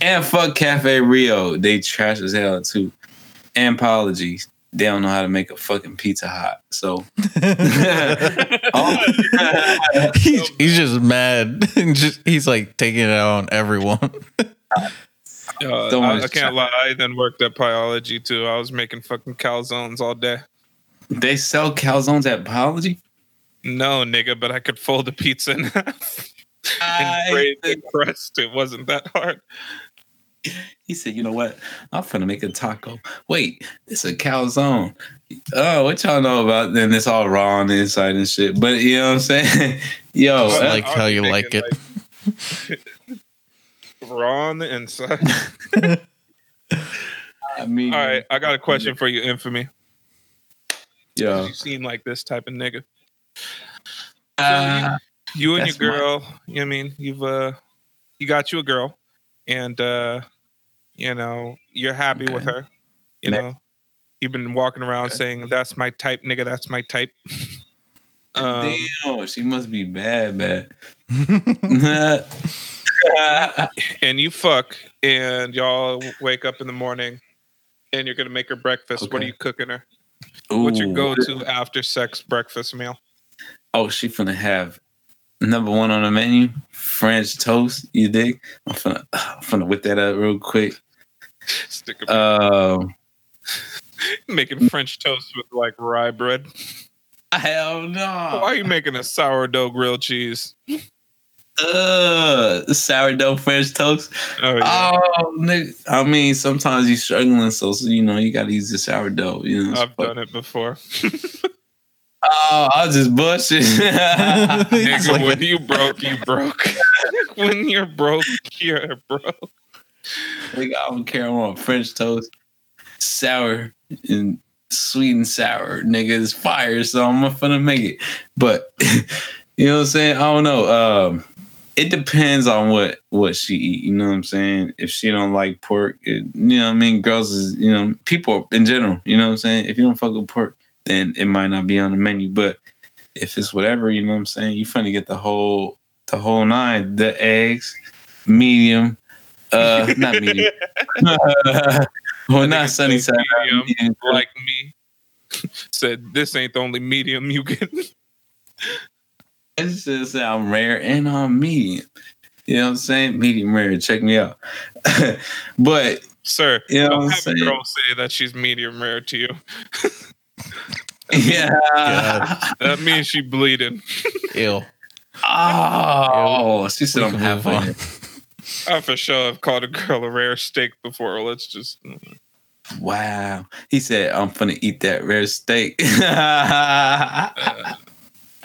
and fuck Cafe Rio. They trash as hell too. And apologies. They don't know how to make a fucking pizza hot. So oh. he's, he's just mad. just, he's like taking it out on everyone. Uh, I, I can't lie. I then worked at Pieology too. I was making fucking calzones all day. They sell calzones at Biology? No, nigga, but I could fold a pizza in half I- and braid the crust. It wasn't that hard. He said, "You know what? I'm finna make a taco. Wait, it's a calzone. Oh, what y'all know about? Then it's all raw on the inside and shit. But you know what I'm saying? Yo, Just uh, like how you like it. like, raw on the inside. I mean, All right, I got a question for you, Infamy. Yo, You seem like this type of nigga. uh, You and your That's my- girl, you know I mean, you've uh you got you a girl and uh you know, you're happy with her. You Ne- know. You've been walking around Okay. saying that's my type, nigga, that's my type. um, damn, she must be bad, bad. and you fuck and y'all wake up in the morning and you're gonna make her breakfast. What are you cooking her? What's your go-to after sex breakfast meal? Oh, she finna have number one on the menu, French toast. You dig? I'm finna, I'm finna whip that up real quick. Stick a, Um, making French toast with like rye bread. hell no. Why are you making a sourdough grilled cheese? Uh, sourdough French toast. Oh yeah. Oh, nigga. I mean, sometimes you're struggling, so, so, you know you gotta use the sourdough. You know, I've done it before. Oh, I was just bushing. Nigga, like- when you broke, you broke. when you're broke, you're broke. Nigga, I don't care. I want French toast, sour and sweet and sour. Nigga, it's fire, so I'm gonna make it. But you know what I'm saying? I don't know. Um, it depends on what what she eat. You know what I'm saying? If she don't like pork, it, you know what I mean. Girls is you know people in general. You know what I'm saying? If you don't fuck with pork, then it might not be on the menu. But if it's whatever, you know what I'm saying? You finna get the whole the whole nine. The eggs, medium, uh, not medium. well, not sunny side. Medium. medium. Like me. Said this ain't the only medium you get. It's just that I'm rare and I'm medium. You know what I'm saying? Medium rare. Check me out. but Sir, You know don't what I'm have a saying? girl say that she's medium rare to you. yeah. God. That means she bleeding. Ew. Oh, she said We I'm can half on. on. I for sure have called a girl a rare steak before. Let's just Wow. He said I'm gonna eat that rare steak. uh,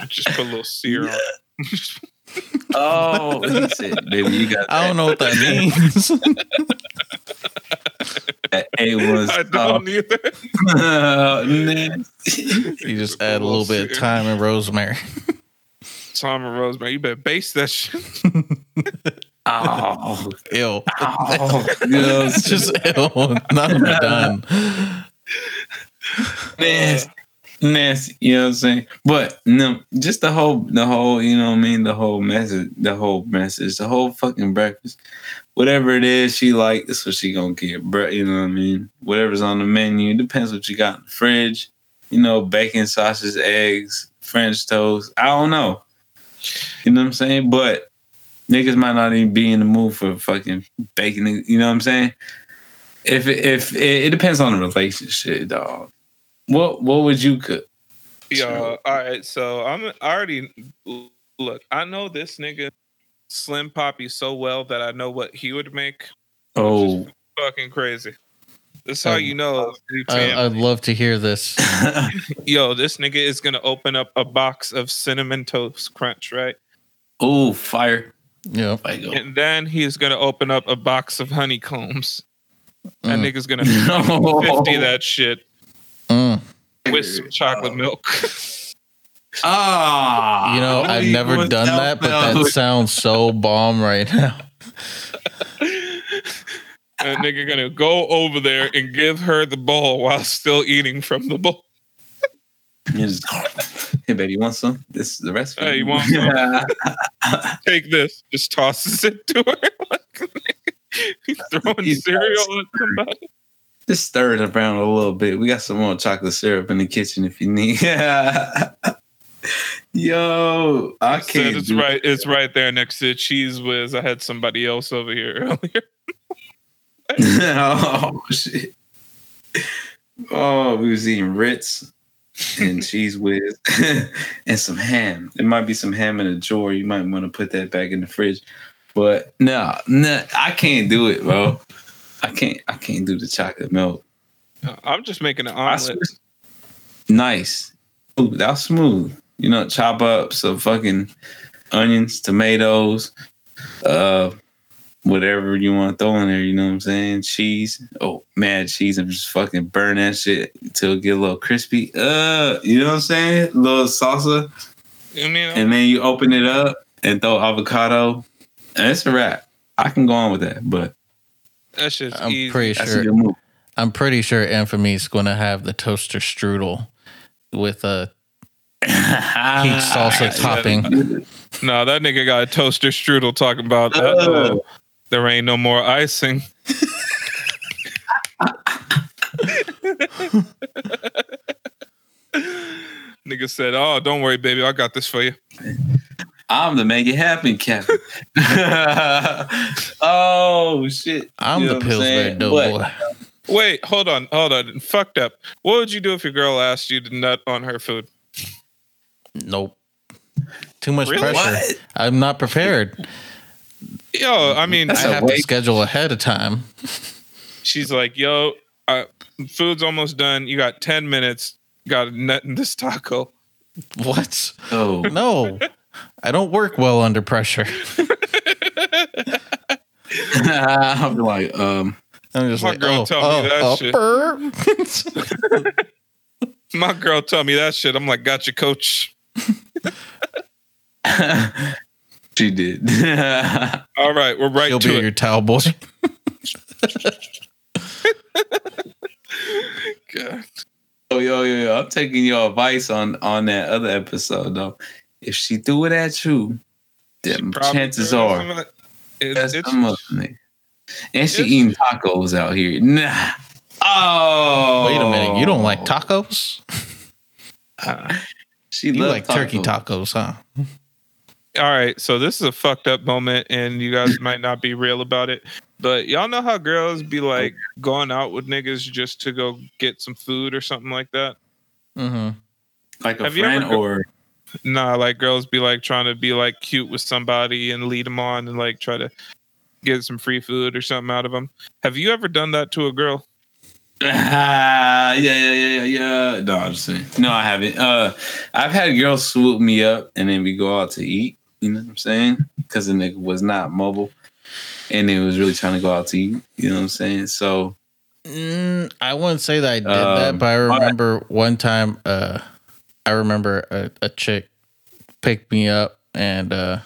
just put a little sear on. oh, he said, baby, you got. I don't know what that means. that A1 I don't um, either. Nasty. You just add a little bit of thyme and rosemary. Tom and Rosemary, you better base that shit. Oh, Ew. oh, you know, It's just ew. Not even done. nasty, nasty. You know what I'm saying? But no, just the whole, the whole, you know what I mean? The whole message, the whole message, the whole fucking breakfast. Whatever it is she like, that's what she gonna get, bro. You know what I mean? Whatever's on the menu, depends what you got in the fridge. You know, bacon, sausage, eggs, French toast. I don't know. You know what I'm saying? But niggas might not even be in the mood for fucking bacon. You know what I'm saying? If if it, it depends on the relationship, dog. What what would you cook? Yeah. All right. So I'm I already look. I know this nigga Slim Poppy so well that I know what he would make. Oh, Fucking crazy. That's how Um, you know. I, I'd love to hear this. Yo, this nigga is gonna open up a box of cinnamon toast crunch, right? oh, fire! Yeah, Like. And then he's gonna open up a box of honeycombs. That Mm. nigga's gonna No. 50 that shit. With some chocolate milk. Ah, You know, I've never done that, but that sounds so bomb right now. and nigga gonna go over there and give her the bowl while still eating from the bowl. You just, hey, baby, you want some? This is the rest. Hey, you want some? Take this. Just tosses it to her. He's throwing He cereal at somebody. Just stir it around a little bit. We got some more chocolate syrup in the kitchen if you need. Yo, I can't. it's do right. It's right there next to Cheez Whiz. I had somebody else over here earlier. oh shit. Oh, we was eating Ritz and Cheez Whiz and some ham. There might be some ham in a drawer. You might want to put that back in the fridge. But no, no, I can't do it, bro. I can't. I can't do the chocolate milk. I'm just making an omelet. Nice. Ooh, that was smooth. You know, chop up some fucking onions, tomatoes, uh, whatever you want to throw in there. You know what I'm saying? Cheese. Oh, mad cheese, and just fucking burn that shit until it get a little crispy. Uh, you know what I'm saying? A little salsa, I mean, and then you open it up and throw avocado, and it's a wrap. I can go on with that, but that shit's I'm easy. pretty that's sure. I'm pretty sure Infamy's going to have the toaster strudel with a peach salsa topping. No, that nigga got a toaster strudel talking about that. uh, there ain't no more icing. nigga said, "Oh, don't worry, baby, I got this for you." I'm the make it happen, Captain. oh shit! I'm You the know what I'm Pillsbury? Doughboy. Wait, hold on, hold on. Fucked up. What would you do if your girl asked you to nut on her food? Nope. Too much Really? pressure. What? I'm not prepared. Yo, I mean, That's I a have to schedule ahead of time. she's like, "Yo, uh, food's almost done. You got ten minutes. Got a nut in this taco." What? Oh, No. I don't work well under pressure. I'm like, um, I'm just My like, girl oh, told me oh, that oh, shit. burp. My girl told me that shit. I'm like, "Gotcha, coach." she did. All right, we're right You'll to be it. your towel boy. God. oh, yo, yo, yo! I'm taking your advice on on that other episode though. If she threw it at you, then chances are some of that- it- that's it's, some of it. And she eating tacos out here. Nah. Oh, Wait a minute. You don't like tacos? She You love like turkey tacos, huh? all right. So this is a fucked up moment, and you guys might not be real about it, but y'all know how girls be like going out with niggas just to go get some food or something like that. Mm-hmm. like a Have friend ever or Nah, like girls be like trying to be like cute with somebody and lead them on and like try to get some free food or something out of them. Have you ever done that to a girl? Ah, yeah, yeah, yeah, yeah, yeah. No, I'm just saying. No, I haven't. Uh, I've had girls swoop me up and then we go out to eat. You know what I'm saying? Because the nigga was not mobile, and it was really trying to go out to eat. You know what I'm saying? So Mm, I wouldn't say that I did Um, that, but I alright. remember one time. Uh, I remember a, a chick picked me up and uh,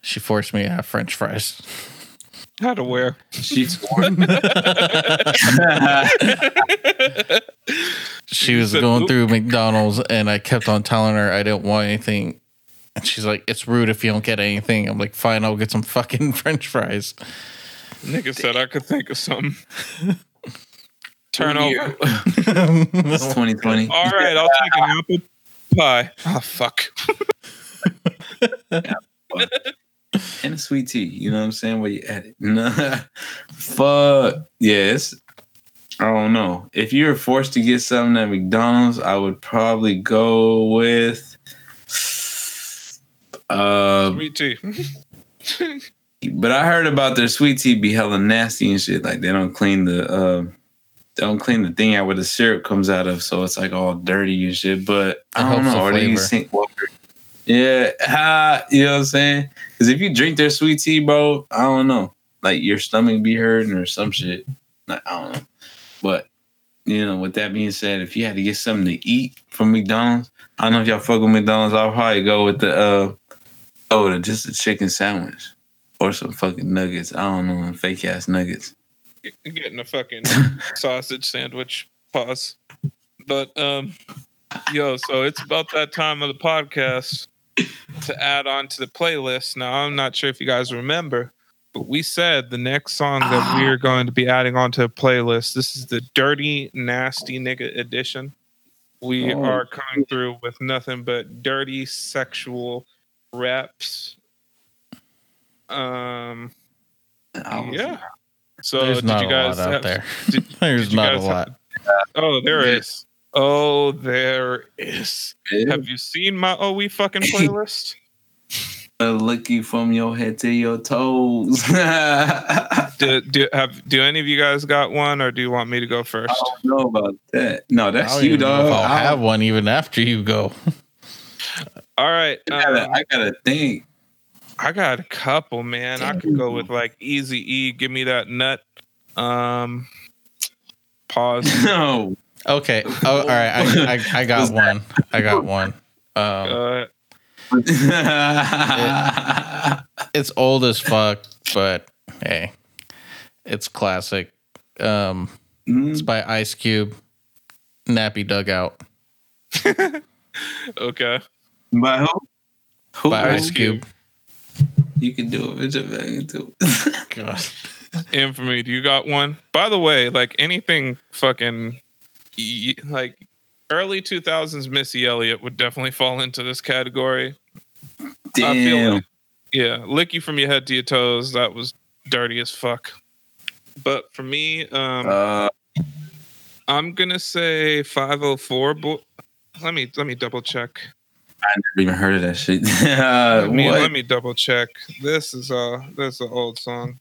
she forced me to have French fries. How to wear? She scored. She was said, going through McDonald's, and I kept on telling her I didn't want anything. And she's like, "It's rude if you don't get anything." I'm like, "Fine, I'll get some fucking French fries." Nigga said I could think of something. Turn over. It's 2020. All right, I'll take an apple pie. Oh fuck. and a sweet tea. You know what I'm saying? Where you at it? Nah. Fuck. Yes. I don't know. If you're forced to get something at McDonald's, I would probably go with uh Sweet tea. but I heard about their sweet tea be hella nasty and shit. Like they don't clean the uh they don't clean the thing out where the syrup comes out of, so it's like all dirty and shit. But I don't know. Or they sink water. Yeah, ha, you know what I'm saying? Because if you drink their sweet tea, bro, I don't know. Like your stomach be hurting or some shit. Like, I don't know. But you know, with that being said, if you had to get something to eat from McDonald's, I don't know if y'all fuck with McDonald's. I'll probably go with the uh oh, the, just a chicken sandwich or some fucking nuggets. I don't know, fake ass nuggets. Getting a fucking sausage sandwich. Pause. But um, yo, so it's about that time of the podcast to add on to the playlist. Now I'm not sure if you guys remember, but we said the next song that we are going to be adding onto the playlist. This is the Dirty Nasty Nigga edition. We Oh. are coming through with nothing but dirty sexual raps. Um. Yeah. So There's did not you a guys lot out have- there. did- There's did not a guys have- lot. Oh, there Yeah. is. Oh, there is. Yeah. Have you seen my Oh We fucking playlist? A lick you from your head to your toes. Do, do have do any of you guys got one, or do you want me to go first? don't know about that. No, I that's don't you, dog. I'll have one even after you go. All right, I gotta, um, I gotta think. I got a couple, man. I could go with like Easy E. Give me that nut. Um, pause. No. Okay. Oh, all right. I, I, I got one. I got one. Um, Uh, it's old as fuck, but hey, it's classic. Um, it's Mm, by Ice Cube. Nappy Dugout okay. By who? Who? by Ice Ice? Cube. You can do it. Bitch, I can do it. God. Infamy, do you got one? By the way, like anything fucking like early 2000s Missy Elliott would definitely fall into this category. I feel Damn. like, yeah, lick you from your head to your toes. That was dirty as fuck. But for me, um, Uh, I'm gonna say 504. Bo- let me let me double check. I never even heard of that shit. uh, Let me, let me double check. This is uh this is an old song.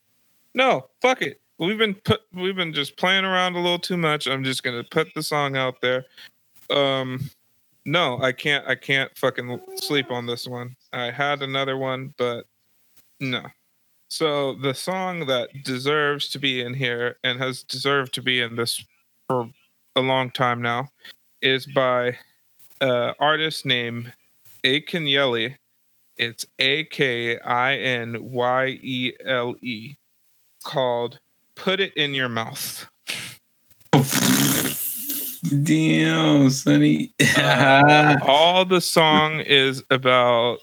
No, fuck it. We've been put we've been just playing around a little too much. I'm just gonna put the song out there. Um no, I can't I can't fucking sleep on this one. I had another one, but no. So the song that deserves to be in here and has deserved to be in this for a long time now is by uh artist named Akinyele. It's A K I N Y E L E called Put It in Your Mouth. Damn, Sonny. All the song is about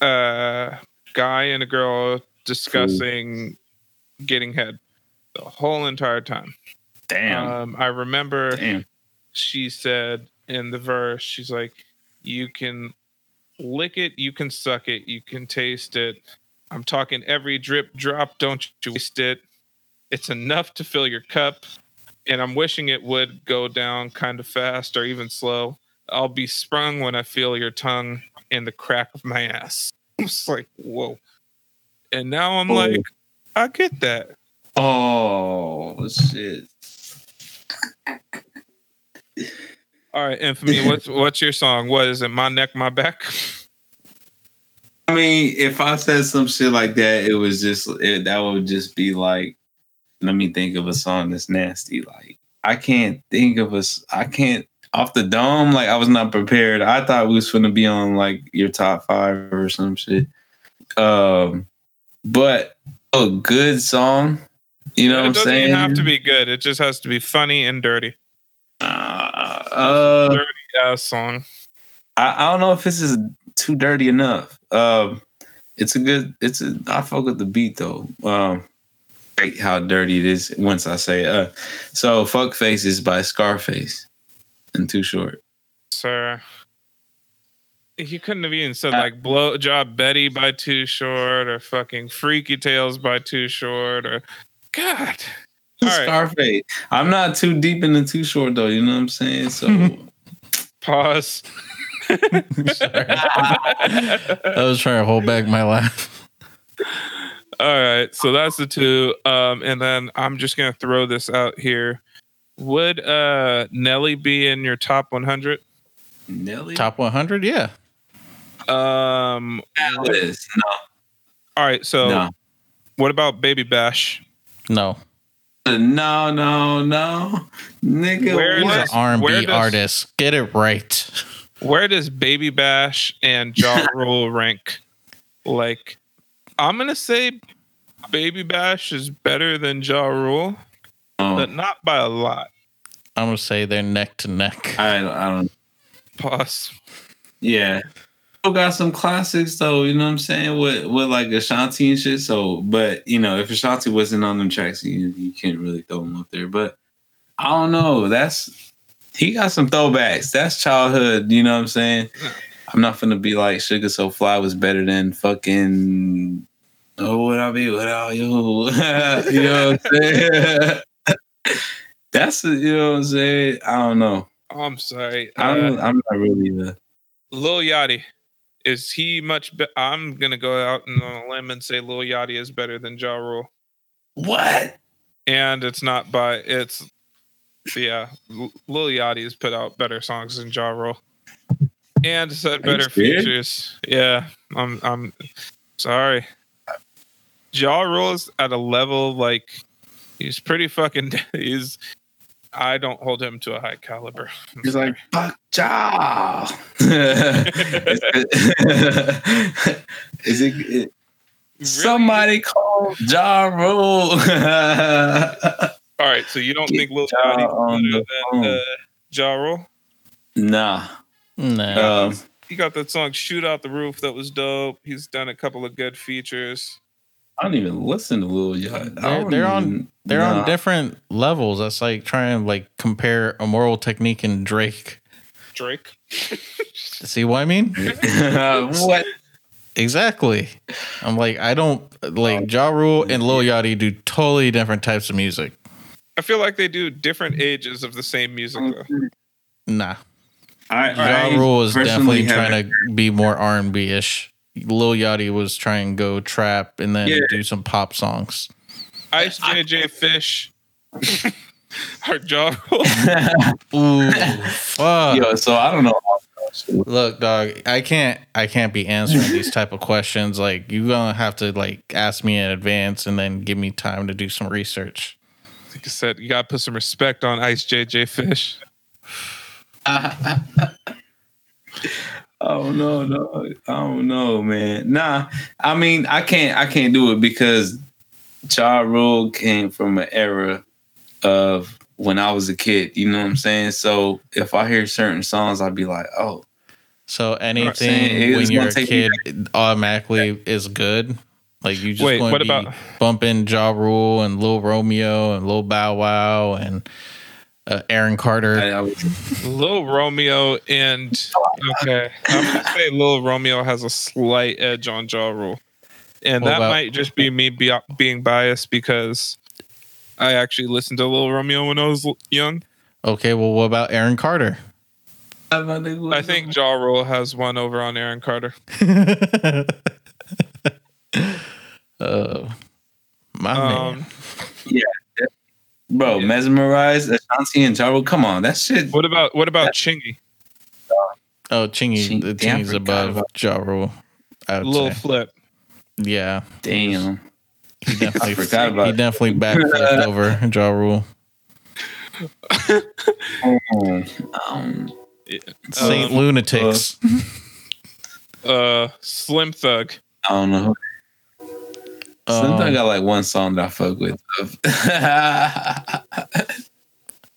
a guy and a girl discussing getting head the whole entire time. Damn. Um, I remember Damn. she said in the verse, she's like, You can lick it, you can suck it, you can taste it. I'm talking every drip drop, don't you waste it. It's enough to fill your cup. And I'm wishing it would go down kind of fast or even slow. I'll be sprung when I feel your tongue in the crack of my ass. It's like, whoa. And now I'm Oh. like, I get that. Oh shit. All right, Infamy, what's what's your song? What is it? My neck, my back? I mean, if I said some shit like that, it was just it, that would just be like let me think of a song that's nasty. Like I can't think of a, I can't off the dome. Like I was not prepared. I thought we was gonna be on like your top five or some shit. Um, but a good song. You know it what I'm doesn't even have to be good. It just has to be funny and dirty. Uh, uh, dirty ass song. I, I don't know if this is too dirty enough. Um, it's a good. It's a. I fuck with the beat though. Um, how dirty it is once I say it. Uh, so fuck faces by Scarface and Too Short. Sir. You couldn't have even said Uh, like blow job Betty by Too Short or fucking Freaky Tales by Too Short or God. All right. Scarface. I'm not too deep into Too Short though. You know what I'm saying? So Pause. I was trying to hold back my laugh. All right, so that's the two. Um, and then I'm just gonna throw this out here. Would uh Nelly be in your top 100? Nelly. Top 100, yeah. Um, Alice. all right. So No. what about Baby Bash? No, No. No. No. No. Nigga. Where he's what? an does- R&B where does- artist. Get it right. Where does Baby Bash and Ja Rule rank? Like, I'm gonna say Baby Bash is better than Ja Rule, Oh, but not by a lot. I'm gonna say they're neck to neck. I don't. I don't. Pause. Yeah. Still got some classics though, you know what I'm saying? With with like Ashanti and shit. So but you know, if Ashanti wasn't on them tracks, you you can't really throw them up there. But I don't know. That's he got some throwbacks. That's childhood, you know what I'm saying? I'm not gonna be like Sugar So Fly was better than fucking Oh what I be without you. you know what I'm saying? That's you know what I'm saying? I don't know. I'm sorry. I'm Uh, I'm not really uh Lil Yachty. Is he much better? I'm gonna go out on a limb and say Lil Yachty is better than Ja Rule, what? and it's not by it's yeah. L- Lil Yachty has put out better songs than Ja Rule, and it's had better features. Yeah, I'm I'm sorry. Ja Rule is at a level like he's pretty fucking. He's I don't hold him to a high caliber. I'm He's sorry. like, fuck y'all. Is it, it- somebody call Ja Rule? All right, so you don't Get think Lil Ja Yachty on is better than uh, Ja Rule? nah. Nah. Um, He got that song "Shoot Out the Roof" that was dope. He's done a couple of good features. I don't even listen to Lil Yachty. They're- they're on- They're nah. on different levels. That's like trying to like compare Immortal Technique and Drake. Drake. See what I mean? what? Exactly. I'm like, I don't like Ja Rule and Lil Yachty do totally different types of music. I feel like they do different ages of the same music though. Nah. I, Ja I Rule is definitely trying to be more R and B ish. Lil Yachty was trying to go trap and then Yeah. do some pop songs. Ice JJ Fish. or Ja Rule. Ooh, fuck. Yo, so I don't know. Look, dog, I can't I can't be answering these type of questions. Like you're gonna have to like ask me in advance and then give me time to do some research. Like I said, you gotta put some respect on Ice JJ Fish. Oh no, no, I don't know, man. Nah, I mean, I can't, I can't do it because Ja Rule came from an era of when I was a kid. You know what I'm saying? So if I hear certain songs, I'd be like, oh, So saying? anything It's when you're a kid automatically is good. Like you just Wait, want what to be about- bumping Ja Rule and Lil Romeo and Lil Bow Wow and uh, Aaron Carter. I, I Romeo and okay, I'm gonna say Lil Romeo has a slight edge on Ja Rule, and What that about- might just be me be, being biased because I actually listened to Little Romeo when I was l- young. Okay, well, what about Aaron Carter? I think Ja Rule has one over on Aaron Carter. uh, my man. Um, bro, mesmerized Ashanti and Ja Come on, that shit. what about what about Chingy? Oh, Chingy, Ching- the Chingy's above about- Ja Rule. I would Lil say. Flip. Yeah. Damn. He definitely, forgot about he it. definitely backflipped over Ja Rule. Um, Saint Um, Lunatics. Uh, Slim Thug. I don't know. Sometimes I Um, got like one song that I fuck with.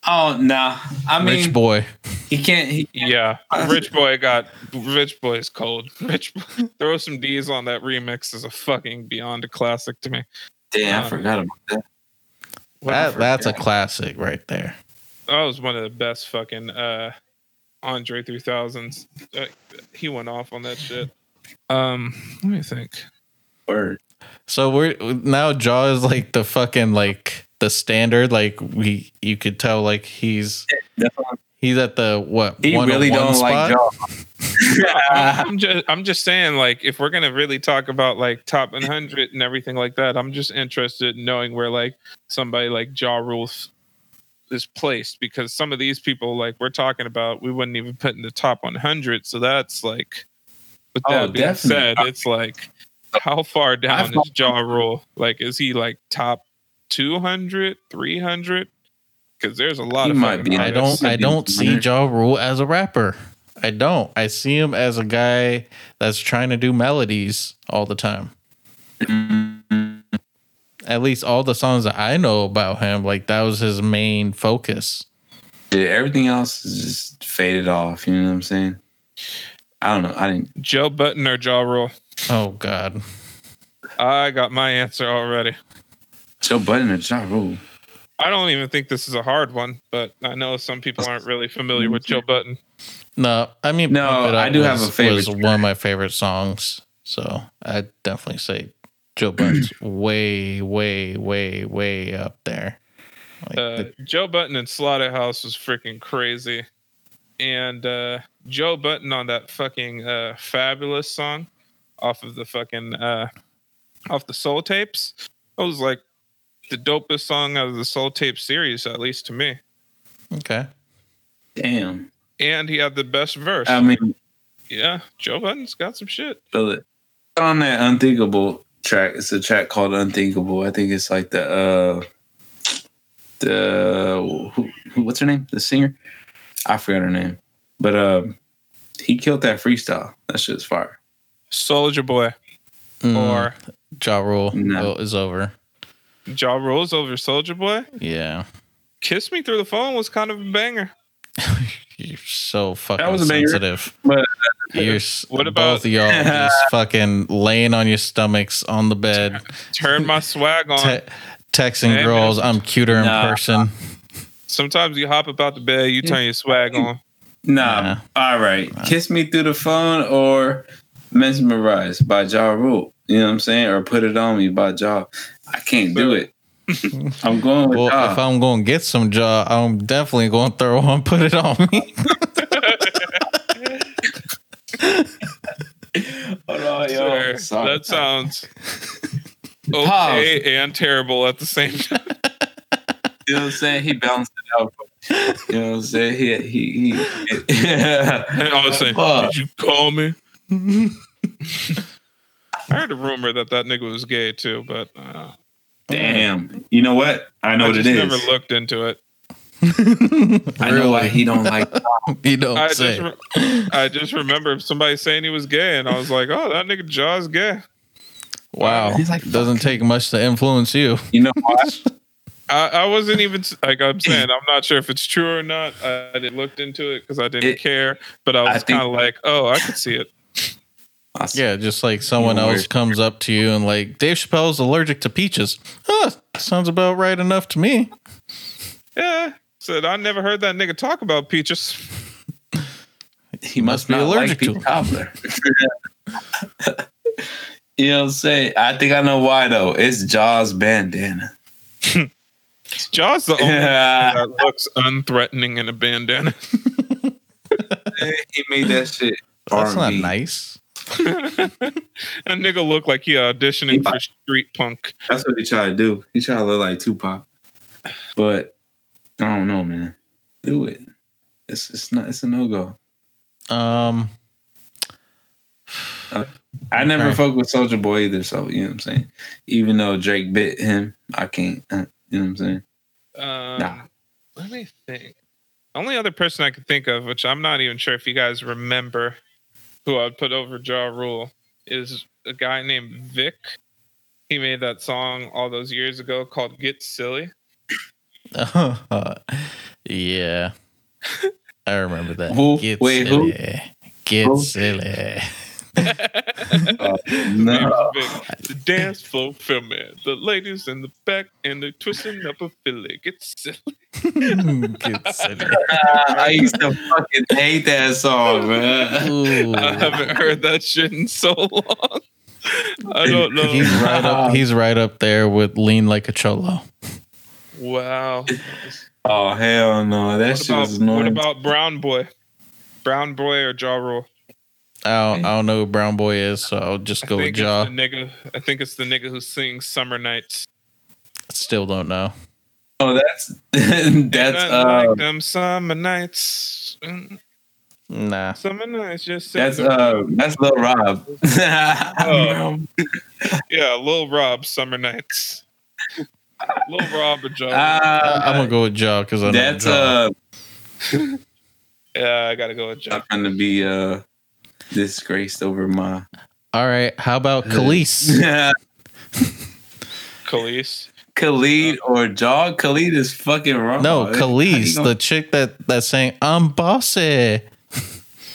oh no! I mean, Rich Boy. he can't. He, Yeah, Rich Boy got Rich Boy's cold. Rich Boy, throw some D's on that remix is a fucking beyond a classic to me. damn, I Uh, forgot about that. That, that's a classic right there. That was one of the best fucking uh Andre 3000s. Uh, he went off on that shit. Um, let me think. Word. So we're now Jaw is like the fucking like the standard. Like we, you could tell like he's he's at the what He oh really 101 don't like Jaw. I'm just I'm just saying like if we're gonna really talk about like top 100 and everything like that, I'm just interested in knowing where like somebody like Ja Rules f- is placed because some of these people like we're talking about we wouldn't even put in the top 100. So that's like with Oh, that being definitely. said, it's like how far down I've- is Ja Rule? Like is he like top 200, 300? Because there's a lot He of might be. I don't I don't see Ja Rule as a rapper. I don't. I see him as a guy that's trying to do melodies all the time. Mm-hmm. At least all the songs that I know about him, like that was his main focus. Yeah, everything else is just faded off. You know what I'm saying? I don't know. I didn't. Joe Budden or Ja Rule? Oh God. I got my answer already. Joe Budden or Ja Rule. I don't even think this is a hard one, but I know some people aren't really familiar with Joe Budden. No, I mean No, Pump It I do have a favorite Was one of my favorite songs, so I'd definitely say Joe Budden's way, way, way, way up there. Like Uh, the- Joe Budden and Slaughterhouse was freaking crazy. And uh, Joe Budden on that fucking uh, Fabolous song off of the fucking uh, off the Soul Tapes. That was like the dopest song out of the Soul Tape series, at least to me. okay. Damn. And he had the best verse. I mean, yeah, Joe Budden's got some shit. feel it. On that Unthinkable track, it's a track called Unthinkable. I think it's like the uh the who, who what's her name? The singer? I forgot her name. But um he killed that freestyle. That shit's fire. Soulja Boy Mm, or Ja Rule No. is over. Ja Rule's over Soulja Boy. Yeah. Kiss Me Through the Phone was kind of a banger. You're so fucking that was a banger. sensitive. But You're What about- both of y'all just fucking laying on your stomachs on the bed, Turn my swag on. te- texting Hey, girls, man. "I'm cuter in Nah. person." Sometimes you hop about the bed, you turn your swag on. nah. Nah. All right. Kiss me through the phone or mesmerized by Ja Rule. You know what I'm saying? Or put it on me by Ja. I can't do it. I'm going with Well, Ja. if I'm going to get some jaw, I'm definitely going to throw one, put it on me. Hold on, Sir, Sorry. that sounds Pause. okay and terrible at the same time. You know what I'm saying? He balanced it out. You know what I'm saying? He he he. And I was saying, Fuck. did you call me? I heard a rumor that that nigga was gay too, but uh, Damn. You know what? I know I what just it never looked into it. I know why he don't like. you don't I say. just, re- I just remember somebody saying he was gay, and I was like, "Oh, that nigga Jaw's gay." wow. He's like, Doesn't take much to influence you. You know why? I, I wasn't even like I'm saying. I'm not sure if it's true or not. I, I didn't looked into it because I didn't It- care. But I I was kind of like, "Oh, I could see it." Yeah, just like someone Even else comes up to you and like Dave Chappelle's allergic to peaches. Huh, sounds about right enough to me. Yeah, said I never heard that nigga talk about peaches. He Must must, be not allergic like to peach cobbler. you know what I'm saying? I think I know why though. It's Jaws bandana. Jaw's the only Yeah. that looks unthreatening in a bandana. he made that shit. That's not R&B. nice. a nigga look like he auditioning for street punk. That's what he tried to do. He tried to look like Tupac. But I don't know, man. Do it. It's it's not it's a no go. Um, Uh, I never Right. fuck with Soulja Boy either, so you know what I'm saying. Even though Drake bit him, I can't. Uh, you know what I'm saying? Um, Nah. Let me think. Only other person I could think of, which I'm not even sure if you guys remember, who I'd put over Ja Rule, is a guy named Vic. He made that song all those years ago called "Get Silly." yeah. I remember that. Who? Get Wait, who? silly. Get Who? silly. Uh, His no. name is Vic. The dance floor filming. The ladies in the back and they're twisting up a filly. Get silly. Get silly. I used to fucking hate that song, man. Ooh. I haven't heard that shit in so long. I don't know. He's right up he's right up there with lean like a cholo. Wow. Oh hell no, that What shit about, was annoying. what about Brown Boy? Brown Boy or Ja Rule? I don't, I don't know who Brown Boy is, so I'll just I go with think Jaw. the nigga. I think it's the nigga who sings "Summer Nights." Still don't know. oh, that's Ain't that's nothing uh, like them summer nights. Nah. Summer nights, just that's sing the- uh, that's Lil Rob. Oh. yeah, Lil Rob, "Summer Nights." Lil Rob or Jaw. Rule. I, I'm Uh, gonna go with Jaw because I know that's Jaw. uh, yeah, I gotta go with Jaw. I'm gonna be uh disgraced over my All right. How about Kelis? Kelis. Khalid or Jaw. Khalid is fucking wrong. No, How Kelis, the chick that that sang "I'm bossy."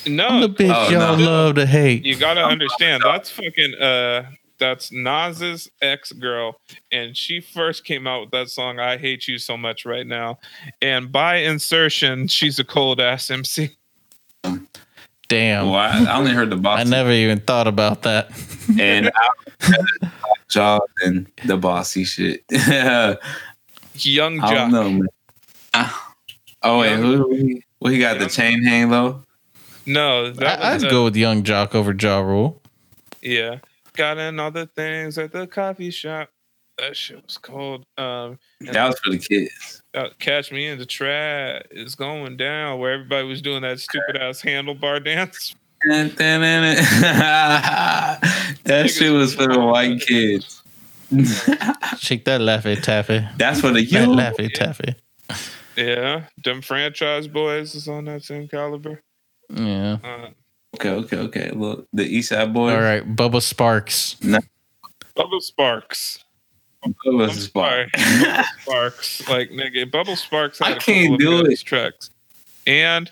No, I'm the bitch Oh, y'all no. love to hate. you gotta understand that's fucking uh that's Nas's ex girl, and she first came out with that song "I Hate You So Much" right now, and by insertion, she's a cold ass MC. Damn. Well, I, I only heard the boss. I never even thought about that. and I Jaw and the bossy shit. I Young don't Jock. know, man. Oh wait, who? who he- Well, he got the Young- chain hang low. No, that I, was I'd uh, go with Yung Joc over Ja Rule. yeah. Got in all the things at the coffee shop. That shit was cold. Um, That was for the kids. uh, Catch Me in the Trap is going down, where everybody was doing that stupid ass handlebar dance. that shit was for the white kids. Shake that laffy taffy. That's for the That young. laffy taffy. Yeah, them franchise boys is on that same caliber. Yeah. Uh, Okay, okay, okay. Look, the East Side Boys. All right. Bubba Sparxxx. Bubble Sparks. Bubba I'm sorry. Bubble Sparks. Like, nigga, Bubble Sparks I had a can't do of it. tracks. And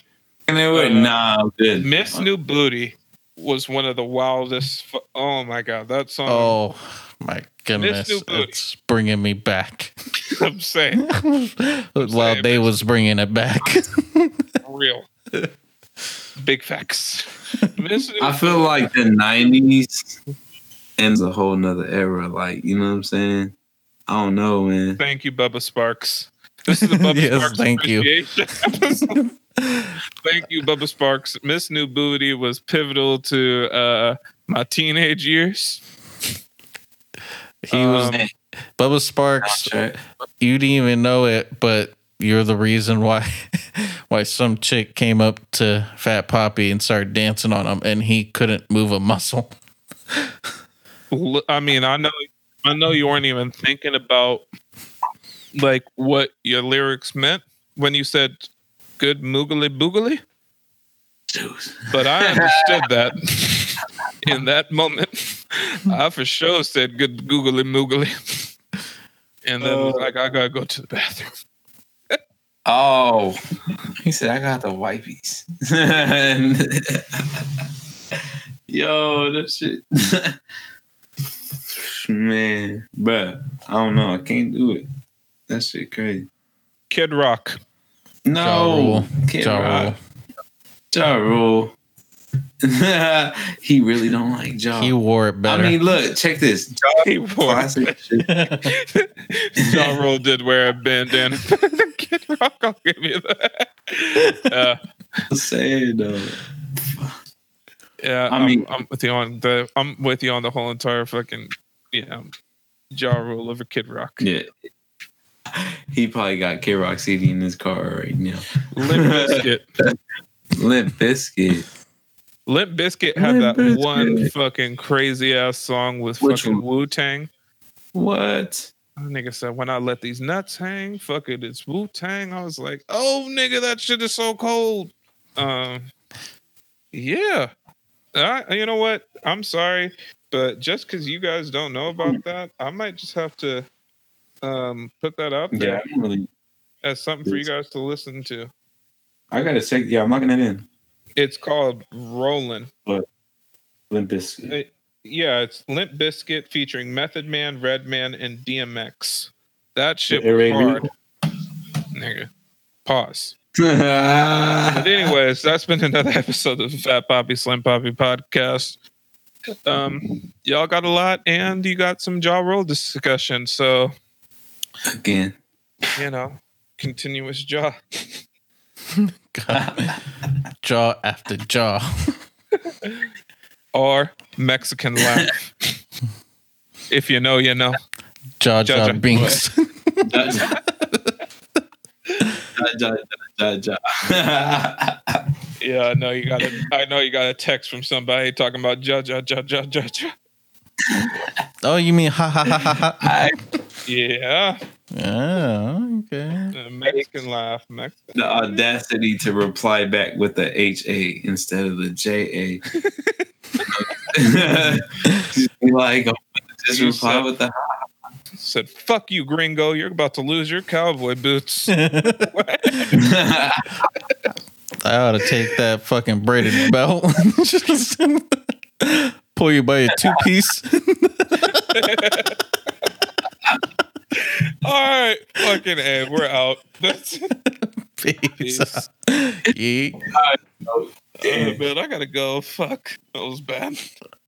And they were, Uh, nah, I'm good. Miss New Booty was one of the wildest. Fu- oh my God, that song. Oh my goodness. New Booty. It's bringing me back. I'm saying, While saying, they bitch. was bringing it back. real. Big facts. Miss New I feel like the '90s ends a whole nother era. Like, you know what I'm saying? I don't know, man. Thank you, Bubba Sparxxx. This is a Bubba Yes, Sparks thank you. thank you, Bubba Sparxxx. Miss New Booty was pivotal to uh, my teenage years. he was Um, Bubba Sparxxx. Soundtrack. You didn't even know it, but you're the reason why why some chick came up to Fat Poppy and started dancing on him, and he couldn't move a muscle. I mean, I know, I know you weren't even thinking about like what your lyrics meant when you said "good moogly boogly," but I understood that in that moment. I for sure said "good googly moogly," and then was Oh. like, "I gotta go to the bathroom." Oh, he said I got the wipies. Yo, that shit. Man, bruh, I don't know. I can't do it. That shit crazy. Kid Rock. No, Rule. Kid Ja Rock. Ja Rule. he really don't like Ja. He wore it better. I mean, look, check this. Ja He wore classic shit. Ja Rule did wear a bandana. Kid Rock, I'll give you that. Uh, I'm saying though. Yeah, I I mean- mean, I'm, I'm with you on the I'm with you on the whole entire fucking yeah, Ja Rule over Kid Rock. Yeah. He probably got Kid Rock CD in his car right now. Limp Bizkit. Limp Bizkit. Limp Bizkit had Limp that one fucking crazy ass song with Which fucking? Wu Tang. What? Nigga said, "When I let these nuts hang, fuck it, it's Wu Tang." I was like, "Oh, nigga, that shit is so cold." Um, yeah. I, you know what? I'm sorry, but just because you guys don't know about that, I might just have to um put that out there don't really. as something for you guys to listen to. I gotta say, Yeah, I'm locking it in. It's called Rollin'. Limp Bizkit. Yeah, it's Limp Bizkit featuring Method Man, Redman, and DMX. That shit was hard, nigga. Pause. But but anyways, that's been another episode of the Fat Poppy Slim Poppy podcast. Um, y'all got a lot, and you got some jaw roll discussion. So again, you know, continuous jaw. God. jaw after jaw. or Mexican laugh. if you know, you know. Jaw jaw Jaw, jaw. binks. ja, ja, ja, ja, ja. Yeah, I know you got a. I know you got a text from somebody talking about ja ja ja ja ja ja. oh, you mean ha ha ha ha ha? I- Yeah, Oh, okay. a Mexican laugh. Mexican. the audacity to reply back with the H A instead of the J A. Like, oh, just reply with the. Said, "Fuck you, gringo! You're about to lose your cowboy boots." I ought to take that fucking braided belt. Just pull you by a two piece. All right, fucking A, we're out. That's Peace. Peace. Yeet. uh, man. I gotta go. Fuck, that was bad.